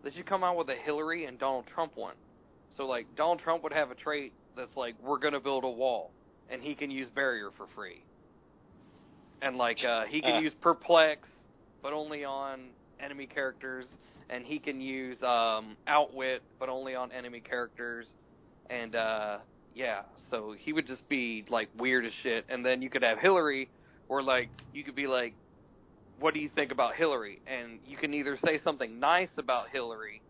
They should come out with a Hillary and Donald Trump one. So like Donald Trump would have a trait that's like we're gonna build a wall, and he can use barrier for free. And like uh, he can Uh. use perplex, but only on enemy characters, and he can use um, outwit, but only on enemy characters. And uh, yeah, so he would just be like weird as shit. And then you could have Hillary, or like you could be like, "What do you think about Hillary?" And you can either say something nice about Hillary,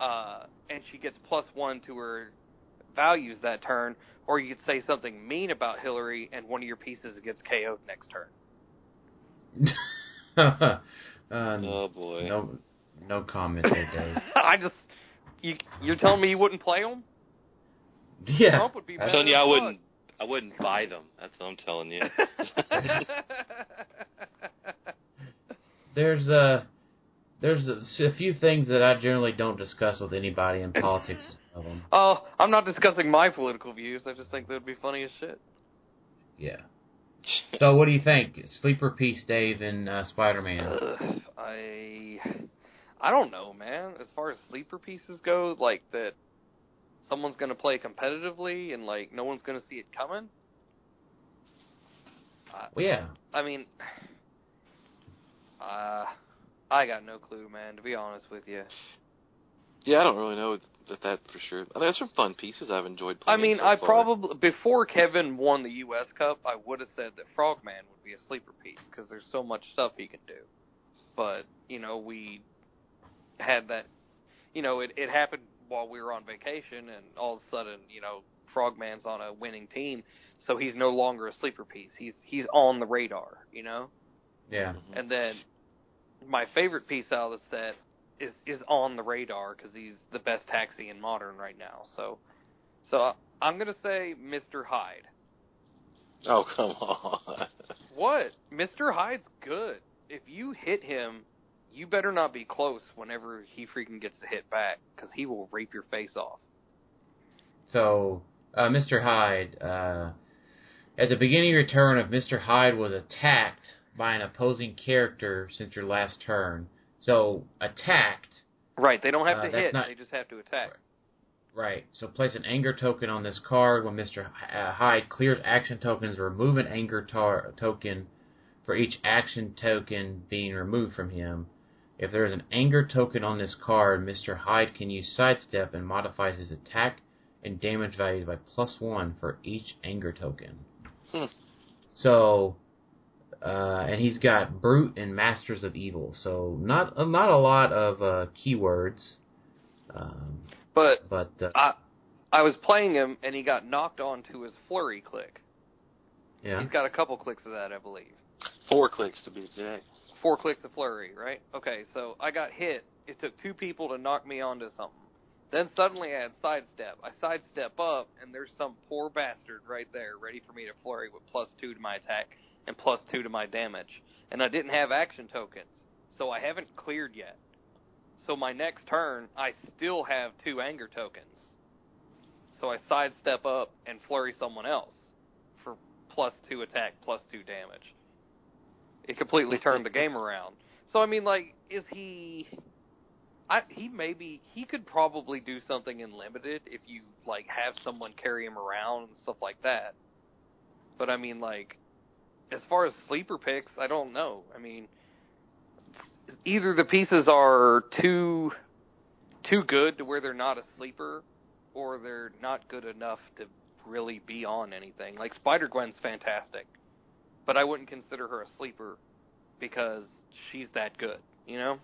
uh, and she gets plus one to her values that turn, or you could say something mean about Hillary, and one of your pieces gets KO'd next turn. (laughs) uh, oh boy. no, no comment there, Dave. (laughs) I just, you, you're telling me you wouldn't play them? Yeah. Trump would be I'm I'm better telling you, I wouldn't. I wouldn't buy them. That's what I'm telling you. (laughs) There's uh there's a, a few things that I generally don't discuss with anybody in politics (laughs) of them. oh, I'm not discussing my political views. I just think they would be funny as shit. Yeah. So what do you think? Sleeper piece, Dave, and uh, Spider-Man. Ugh, (sighs) I I don't know, man. As far as sleeper pieces go, like that someone's gonna play competitively and like no one's gonna see it coming. Uh, Well, yeah. I mean, (sighs) uh, I got no clue, man. To be honest with you, Yeah, I don't really know that that for sure. I mean, there's some fun pieces I've enjoyed playing. I mean, so I far. probably before Kevin won the U.S. Cup, I would have said that Frogman would be a sleeper piece because there's so much stuff he can do. But you know, we had that. You know, it it happened while we were on vacation, and all of a sudden, you know, Frogman's on a winning team, so he's no longer a sleeper piece. He's he's on the radar. You know. Yeah. Mhm. And then my favorite piece out of the set is is on the radar because he's the best taxi in modern right now. So, so I'm gonna say Mr. Hyde. Oh come (laughs) on. What? Mr. Hyde's good. If you hit him, you better not be close whenever he freaking gets to hit back because he will rape your face off. So, uh, Mr. Hyde, uh, at the beginning of your turn, if Mr. Hyde was attacked by an opposing character since your last turn, so attacked, Right? They don't have Uh, to hit; not- they just have to attack. right? So place an anger token on this card. When Mr. Uh, Hyde clears action tokens, remove an anger tar- token for each action token being removed from him. If there is an anger token on this card, Mr. Hyde can use sidestep and modifies his attack and damage values by plus one for each anger token. Hmm. So, uh, and he's got brute and masters of evil. So not uh, not a lot of uh, keywords, um, But but uh, I I was playing him and he got knocked onto his flurry click. yeah, He's got a couple clicks of that, I believe. Four clicks to be exact. Four clicks of flurry, right? Okay, so I got hit. It took two people to knock me onto something. Then suddenly I had sidestep. I sidestep up, and there's some poor bastard right there, ready for me to flurry with plus two to my attack and plus two to my damage. And I didn't have action tokens, so I haven't cleared yet. So my next turn, I still have two anger tokens. So I sidestep up and flurry someone else for plus two attack, plus two damage it completely turned the (laughs) game around. So I mean, like, is he? I he maybe he could probably do something in limited if you like have someone carry him around and stuff like that. But I mean, like, as far as sleeper picks, I don't know. I mean, either the pieces are too too good to where they're not a sleeper, or they're not good enough to really be on anything. Like Spider Gwen's fantastic but I wouldn't consider her a sleeper because she's that good, you know?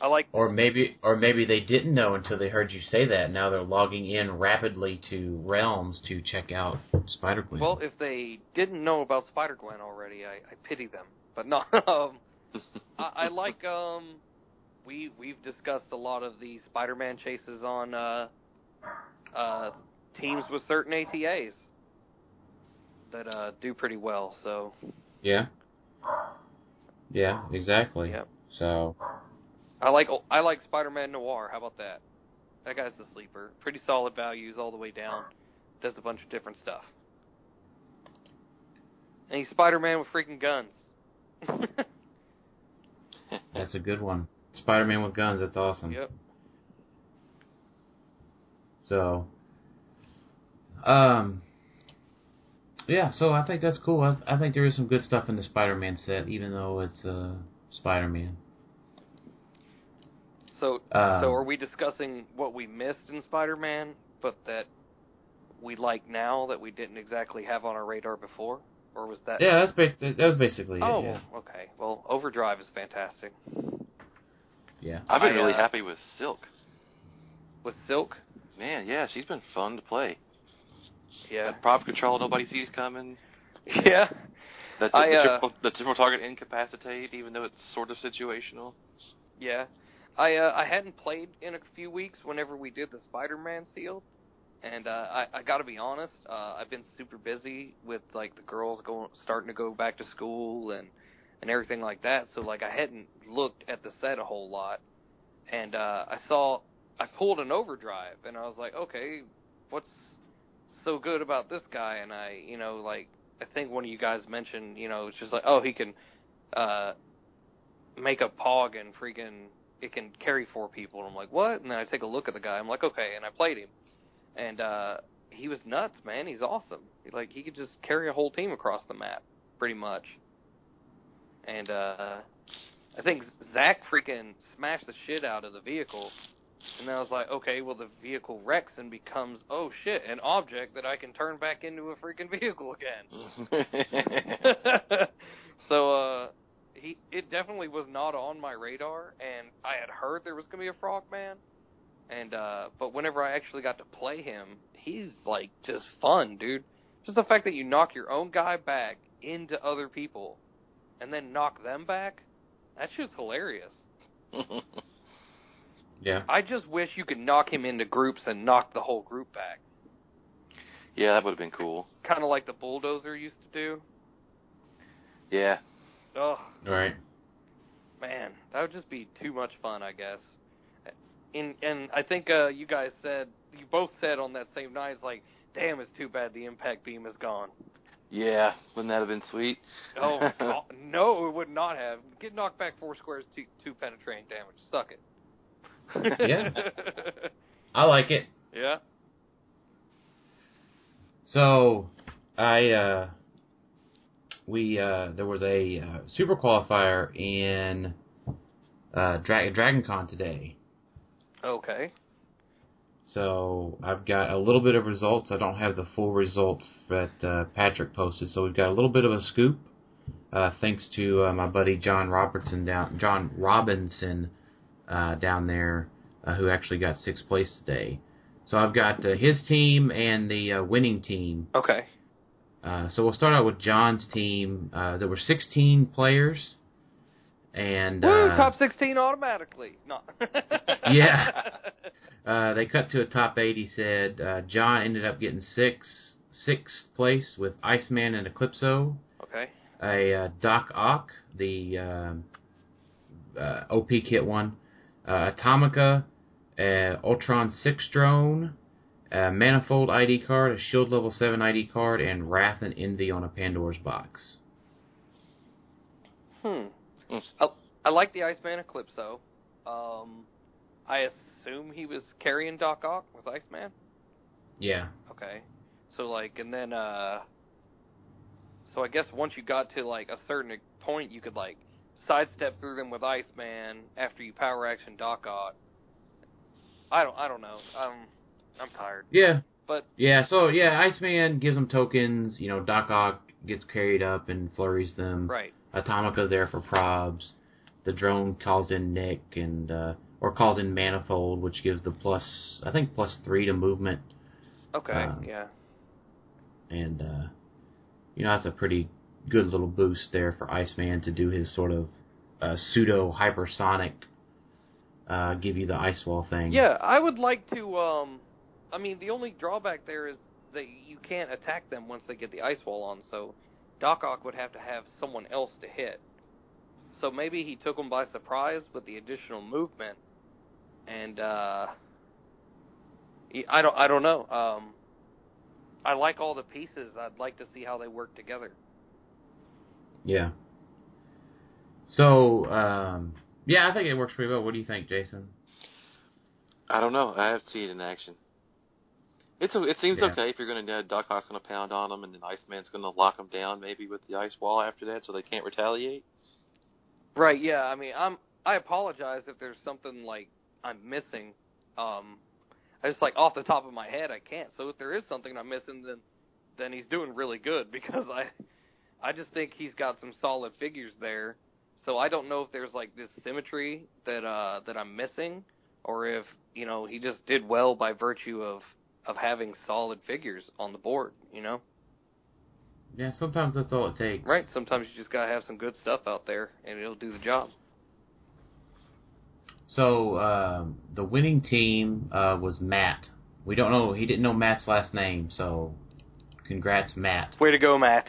I like or maybe or maybe they didn't know until they heard you say that. Now they're logging in rapidly to Realms to check out Spider Gwen. well, if they didn't know about Spider Gwen already, I, I pity them. But no, (laughs) um, I, I like um, we we've discussed a lot of the Spider-Man chases on uh, uh, teams with certain ATAs that uh, do pretty well. So yeah, yeah, exactly. Yep. So I like I like Spider-Man Noir. How about that? That guy's the sleeper. Pretty solid values all the way down. Does a bunch of different stuff. And he's Spider-Man with freaking guns. (laughs) (laughs) that's a good one. Spider Man with guns. That's awesome. yep. So, um, yeah. So I think that's cool. I, I think there is some good stuff in the Spider Man set, even though it's uh, Spider Man. So Um, so are we discussing what we missed in Spider-Man, but that we like now that we didn't exactly have on our radar before, or was that? Yeah, that's ba- that was basically Oh, it. Yeah. okay. Well, Overdrive is fantastic. Yeah. I've been I, really uh, happy with Silk. With Silk, Man, yeah, she's been fun to play. Yeah, prop control nobody sees coming. (laughs) yeah. That I, the, uh, triple, the triple target incapacitate, even though it's sort of situational. Yeah, I uh, I hadn't played in a few weeks. Whenever we did the Spider-Man sealed, and uh, I I got to be honest, uh, I've been super busy with like the girls going starting to go back to school and and everything like that. So like I hadn't looked at the set a whole lot, and uh, I saw I pulled an overdrive, and I was like, okay, so good about this guy? And I you know like I think one of you guys mentioned you know it's just like oh he can uh make a pog and freaking it can carry four people. And I'm like, what? And then I take a look at the guy. I'm like, okay. And I played him, and uh he was nuts, man. He's awesome. He's like he could just carry a whole team across the map, pretty much. And uh I think Zach freaking smashed the shit out of the vehicle. And then I was like, okay, well the vehicle wrecks and becomes, oh shit, an object that I can turn back into a freaking (laughs) vehicle again. (laughs) (laughs) so uh he it definitely was not on my radar and I had heard there was gonna be a frogman. And uh but whenever I actually got to play him, he's like just fun, dude. Just the fact that you knock your own guy back into other people and then knock them back, that's just hilarious. Yeah. I just wish you could knock him into groups and knock the whole group back. yeah, that would have been cool. Kind of like the bulldozer used to do. Yeah. Oh, Right. man, that would just be too much fun, I guess. And and I think uh you guys said you both said on that same night, it's like, damn, it's too bad the impact beam is gone. Yeah. Wouldn't that have been sweet? Oh (laughs) no, it would not have. Get knocked back four squares, two, two penetrating damage. Suck it. Yeah. I like it. yeah. So, I uh, we uh, there was a uh, super qualifier in uh, Dra- Dragon Con today. Okay. So I've got a little bit of results. I don't have the full results that uh, Patrick posted. So we've got a little bit of a scoop, uh, thanks to uh, my buddy John Robertson down John Robinson uh, down there, uh, who actually got sixth place today. So I've got uh, his team and the uh, winning team. Okay. Uh, so we'll start out with John's team. Uh, there were 16 players, and Woo, uh, top 16 automatically. No. (laughs) Yeah. (laughs) Uh, they cut to a top eight. He said uh, John ended up getting six, sixth place with Iceman and Eclipso. Okay. A uh, Doc Ock, the uh, uh, OP kit one, uh, Atomica, uh, Ultron six drone, a Manifold ID card, a Shield level seven ID card, and Wrath and Envy on a Pandora's box. Hmm. Mm. I, I like the Iceman Eclipso. Um, I assume he was carrying Doc Ock with Iceman. Yeah, Okay. So like, and then uh, so I guess once you got to like a certain point, you could like sidestep through them with Iceman after you power action Doc Ock. I don't, I don't know. Um, I'm tired. yeah, But yeah. So yeah, Iceman gives them tokens. You know, Doc Ock gets carried up and flurries them. right. Atomica's there for probs. The drone calls in Nick and uh, or calls in Manifold, which gives the plus I think plus three to movement, Okay. Um, yeah. and uh, you know that's a pretty good little boost there for Iceman to do his sort of uh, pseudo hypersonic, uh, give you the ice wall thing. Yeah, I would like to. Um, I mean, the only drawback there is that you can't attack them once they get the ice wall on. So, Doc Ock would have to have someone else to hit. So maybe he took them by surprise with the additional movement, and uh, I don't. I don't know. Um, I like all the pieces. I'd like to see how they work together. Yeah. So um, yeah, I think it works pretty well. What do you think, Jason? I don't know. I have to see it in action. It's a, it seems Yeah. okay if you're going to Doc Ock's going to pound on them, and then Iceman's going to lock them down maybe with the ice wall after that, so they can't retaliate. Right. Yeah. I mean, I'm. I apologize if there's something like I'm missing. Um, I just like off the top of my head, I can't. So if there is something I'm missing, then then he's doing really good (laughs) because I I just think he's got some solid figures there. So I don't know if there's like this symmetry that uh that I'm missing, or if you know he just did well by virtue of of having solid figures on the board. You know. Yeah, sometimes that's all it takes. Right. Sometimes you just gotta have some good stuff out there, and it'll do the job. So um, the winning team uh, was Matt. We don't know. He didn't know Matt's last name, so congrats, Matt. Way to go, Matt.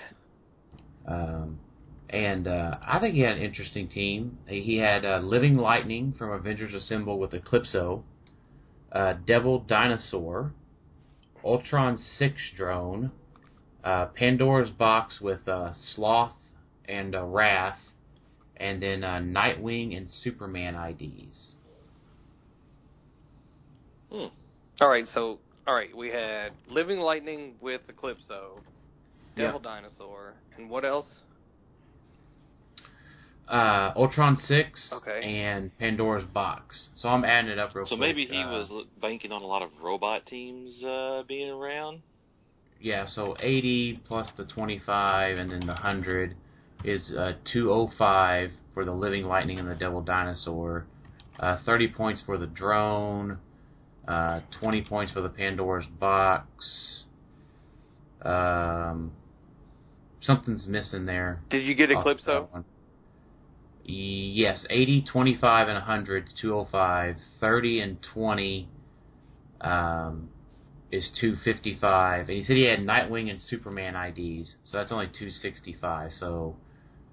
Um, and uh, I think he had an interesting team. He had uh, Living Lightning from Avengers Assemble with Eclipso, uh, Devil Dinosaur, Ultron Six Drone, uh, Pandora's Box with uh, Sloth and uh, Wrath, and then uh, Nightwing and Superman IDs. Hmm. All right, so all right, we had Living Lightning with Eclipso, Devil Dinosaur, and what else? Uh, Ultron Six Okay. and Pandora's Box. So I'm adding it up real quick. So quick. maybe he uh, was banking on a lot of robot teams uh, being around. Yeah, so 80 plus the 25 and then the 100 is uh, 205 for the Living Lightning and the Devil Dinosaur. Uh, 30 points for the drone. Uh, 20 points for the Pandora's Box. Um, something's missing there. Did you get off Eclipso? That one. Yes, 80, 25, and 100 is 205. 30 and 20 um, is 255. And he said he had Nightwing and Superman IDs, so that's only 265. So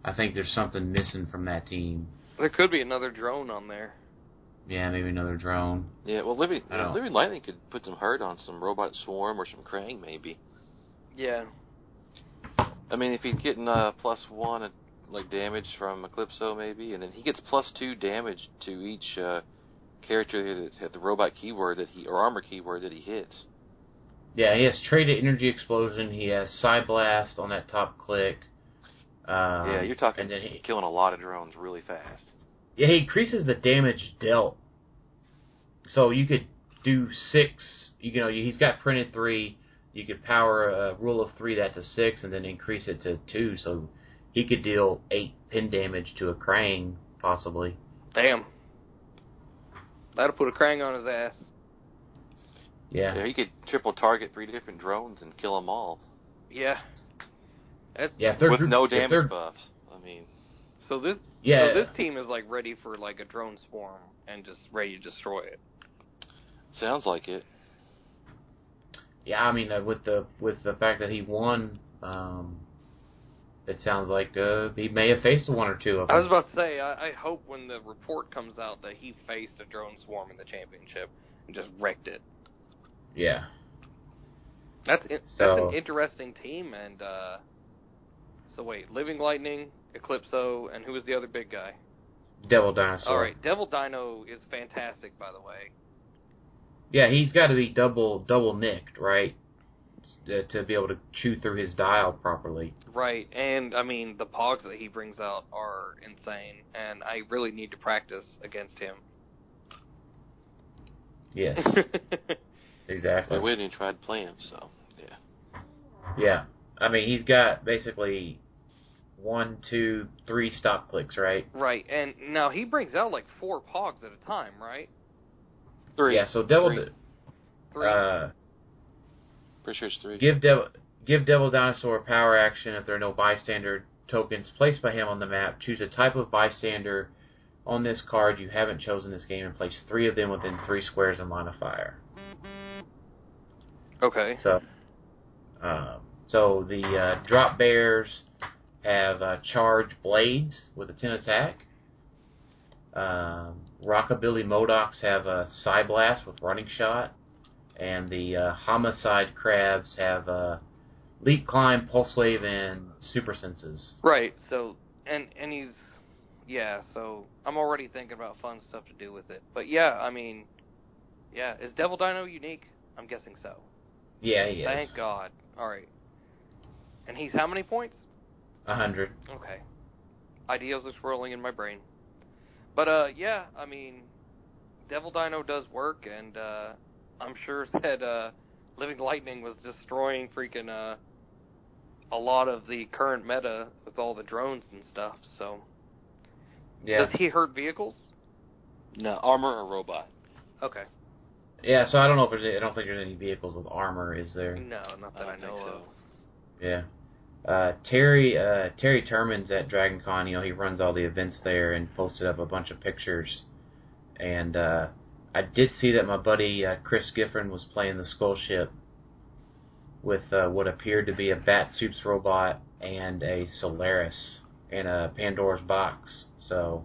I think there's something missing from that team. There could be another drone on there. Yeah, maybe another drone. Yeah, well, Living I don't- Living Lightning could put some hurt on some robot swarm or some Krang, maybe. Yeah. I mean, if he's getting uh, plus one like damage from Eclipso, maybe, and then he gets plus two damage to each uh, character that had the robot keyword that he or armor keyword that he hits. Yeah, he has traded Energy Explosion. He has Side Blast on that top click. Um, yeah, you're talking And then he, killing a lot of drones really fast. Yeah, he increases the damage dealt. So you could do six. You know, he's got printed three. You could power a rule of three that to six, and then increase it to two. So he could deal eight pin damage to a Krang, possibly. Damn. That'll put a Krang on his ass. Yeah. Yeah, he could triple target three different drones and kill them all Yeah. That's Yeah. With group- no damage buffs. I mean, so this Yeah. so this team is like ready for like a drone swarm and just ready to destroy it. sounds like it. Yeah, I mean, uh, with the with the fact that he won, um, it sounds like uh, he may have faced one or two of them. I was about to say, I, I hope when the report comes out that he faced a drone swarm in the championship and just wrecked it. yeah. That's it, So- that's an interesting team. And uh, so wait, Living Lightning, Eclipso, and who was the other big guy? Devil Dinosaur. All right, Devil Dino is fantastic, by the way. Yeah, he's got to be double double nicked, right, to, to be able to chew through his dial properly. Right, and I mean the pogs that he brings out are insane, and I really need to practice against him. Yes, (laughs) exactly. But we didn't even try to play him, so yeah. Yeah, I mean he's got basically one, two, three stop clicks, right? right, and now he brings out like four pogs at a time, right? Three. Yeah, so double. Three. Three. uh, Pretty sure it's three. give Devil, give Devil Dinosaur a power action if there are no bystander tokens placed by him on the map. Choose a type of bystander on this card you haven't chosen this game and place three of them within three squares in line of fire. okay. So, um, so the uh, drop bears have uh, charge blades with a ten attack. Um, Rockabilly Modocs have a side blast with running shot, and the uh, homicide crabs have uh, leap, climb, pulse wave, and super senses. Right. So, and and he's, yeah. So I'm already thinking about fun stuff to do with it. But yeah, I mean, yeah. Is Devil Dino unique? I'm guessing so. Yeah, he is. Thank God. All right. And he's how many points? A hundred. Okay. Ideas are swirling in my brain. But uh yeah, I mean Devil Dino does work and uh I'm sure (laughs) that uh Living Lightning was destroying freaking uh a lot of the current meta with all the drones and stuff, so Yeah. does he hurt vehicles? No, armor or robot. Okay. Yeah. So I don't know if there's. Any, I don't think there's any vehicles with armor. Is there? No, not that I I, don't know think so. of. Yeah. Uh, Terry uh, Terry Terman's at Dragon Con. You know, he runs all the events there and posted up a bunch of pictures. And uh, I did see that my buddy uh, Chris Gifford was playing the Skull Ship with uh, what appeared to be a Bat Soups robot and a Solaris in a Pandora's box. So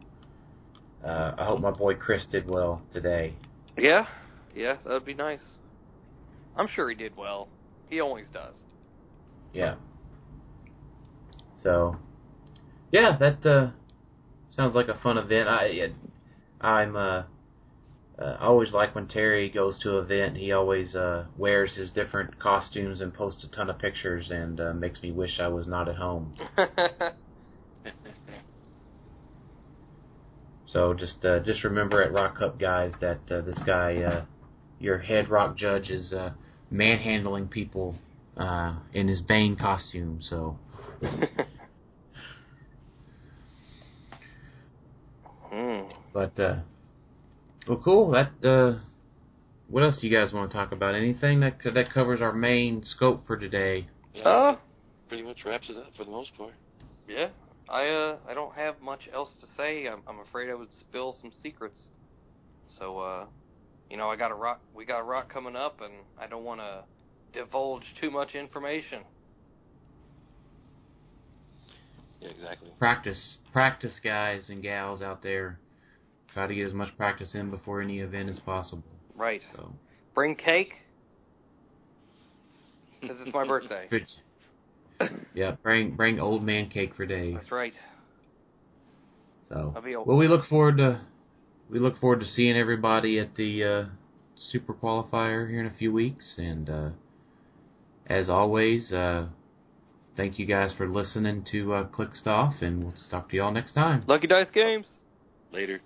uh, I hope my boy Chris did well today. Yeah. Yeah, that would be nice. I'm sure he did well. He always does. Yeah. So, yeah, that uh, sounds like a fun event. I I'm uh, uh always like when Terry goes to an event. He always uh wears his different costumes and posts a ton of pictures and uh, makes me wish I was not at home. (laughs) So just uh, just remember at Rock Cup guys that uh, this guy, uh, your head rock judge, is uh, manhandling people uh, in his Bane costume. So. (laughs) But uh, well, cool. That uh, what else do you guys want to talk about? Anything that that covers our main scope for today? Yeah, Uh, pretty much wraps it up for the most part. yeah. I uh I don't have much else to say. I'm I'm afraid I would spill some secrets. So uh you know, I got a rock we got a rock coming up and I don't want to divulge too much information. Yeah, exactly. Practice, practice, guys and gals out there. Try to get as much practice in before any event as possible. Right. So. Bring cake cuz it's my birthday. (laughs) Yeah, bring bring old man cake for Dave. That's right. So I'll be old. well, we look forward to we look forward to seeing everybody at the uh, super qualifier here in a few weeks, and uh, as always, uh, thank you guys for listening to uh, Click Stuff, and we'll talk to y'all next time. Lucky Dice Games. Later.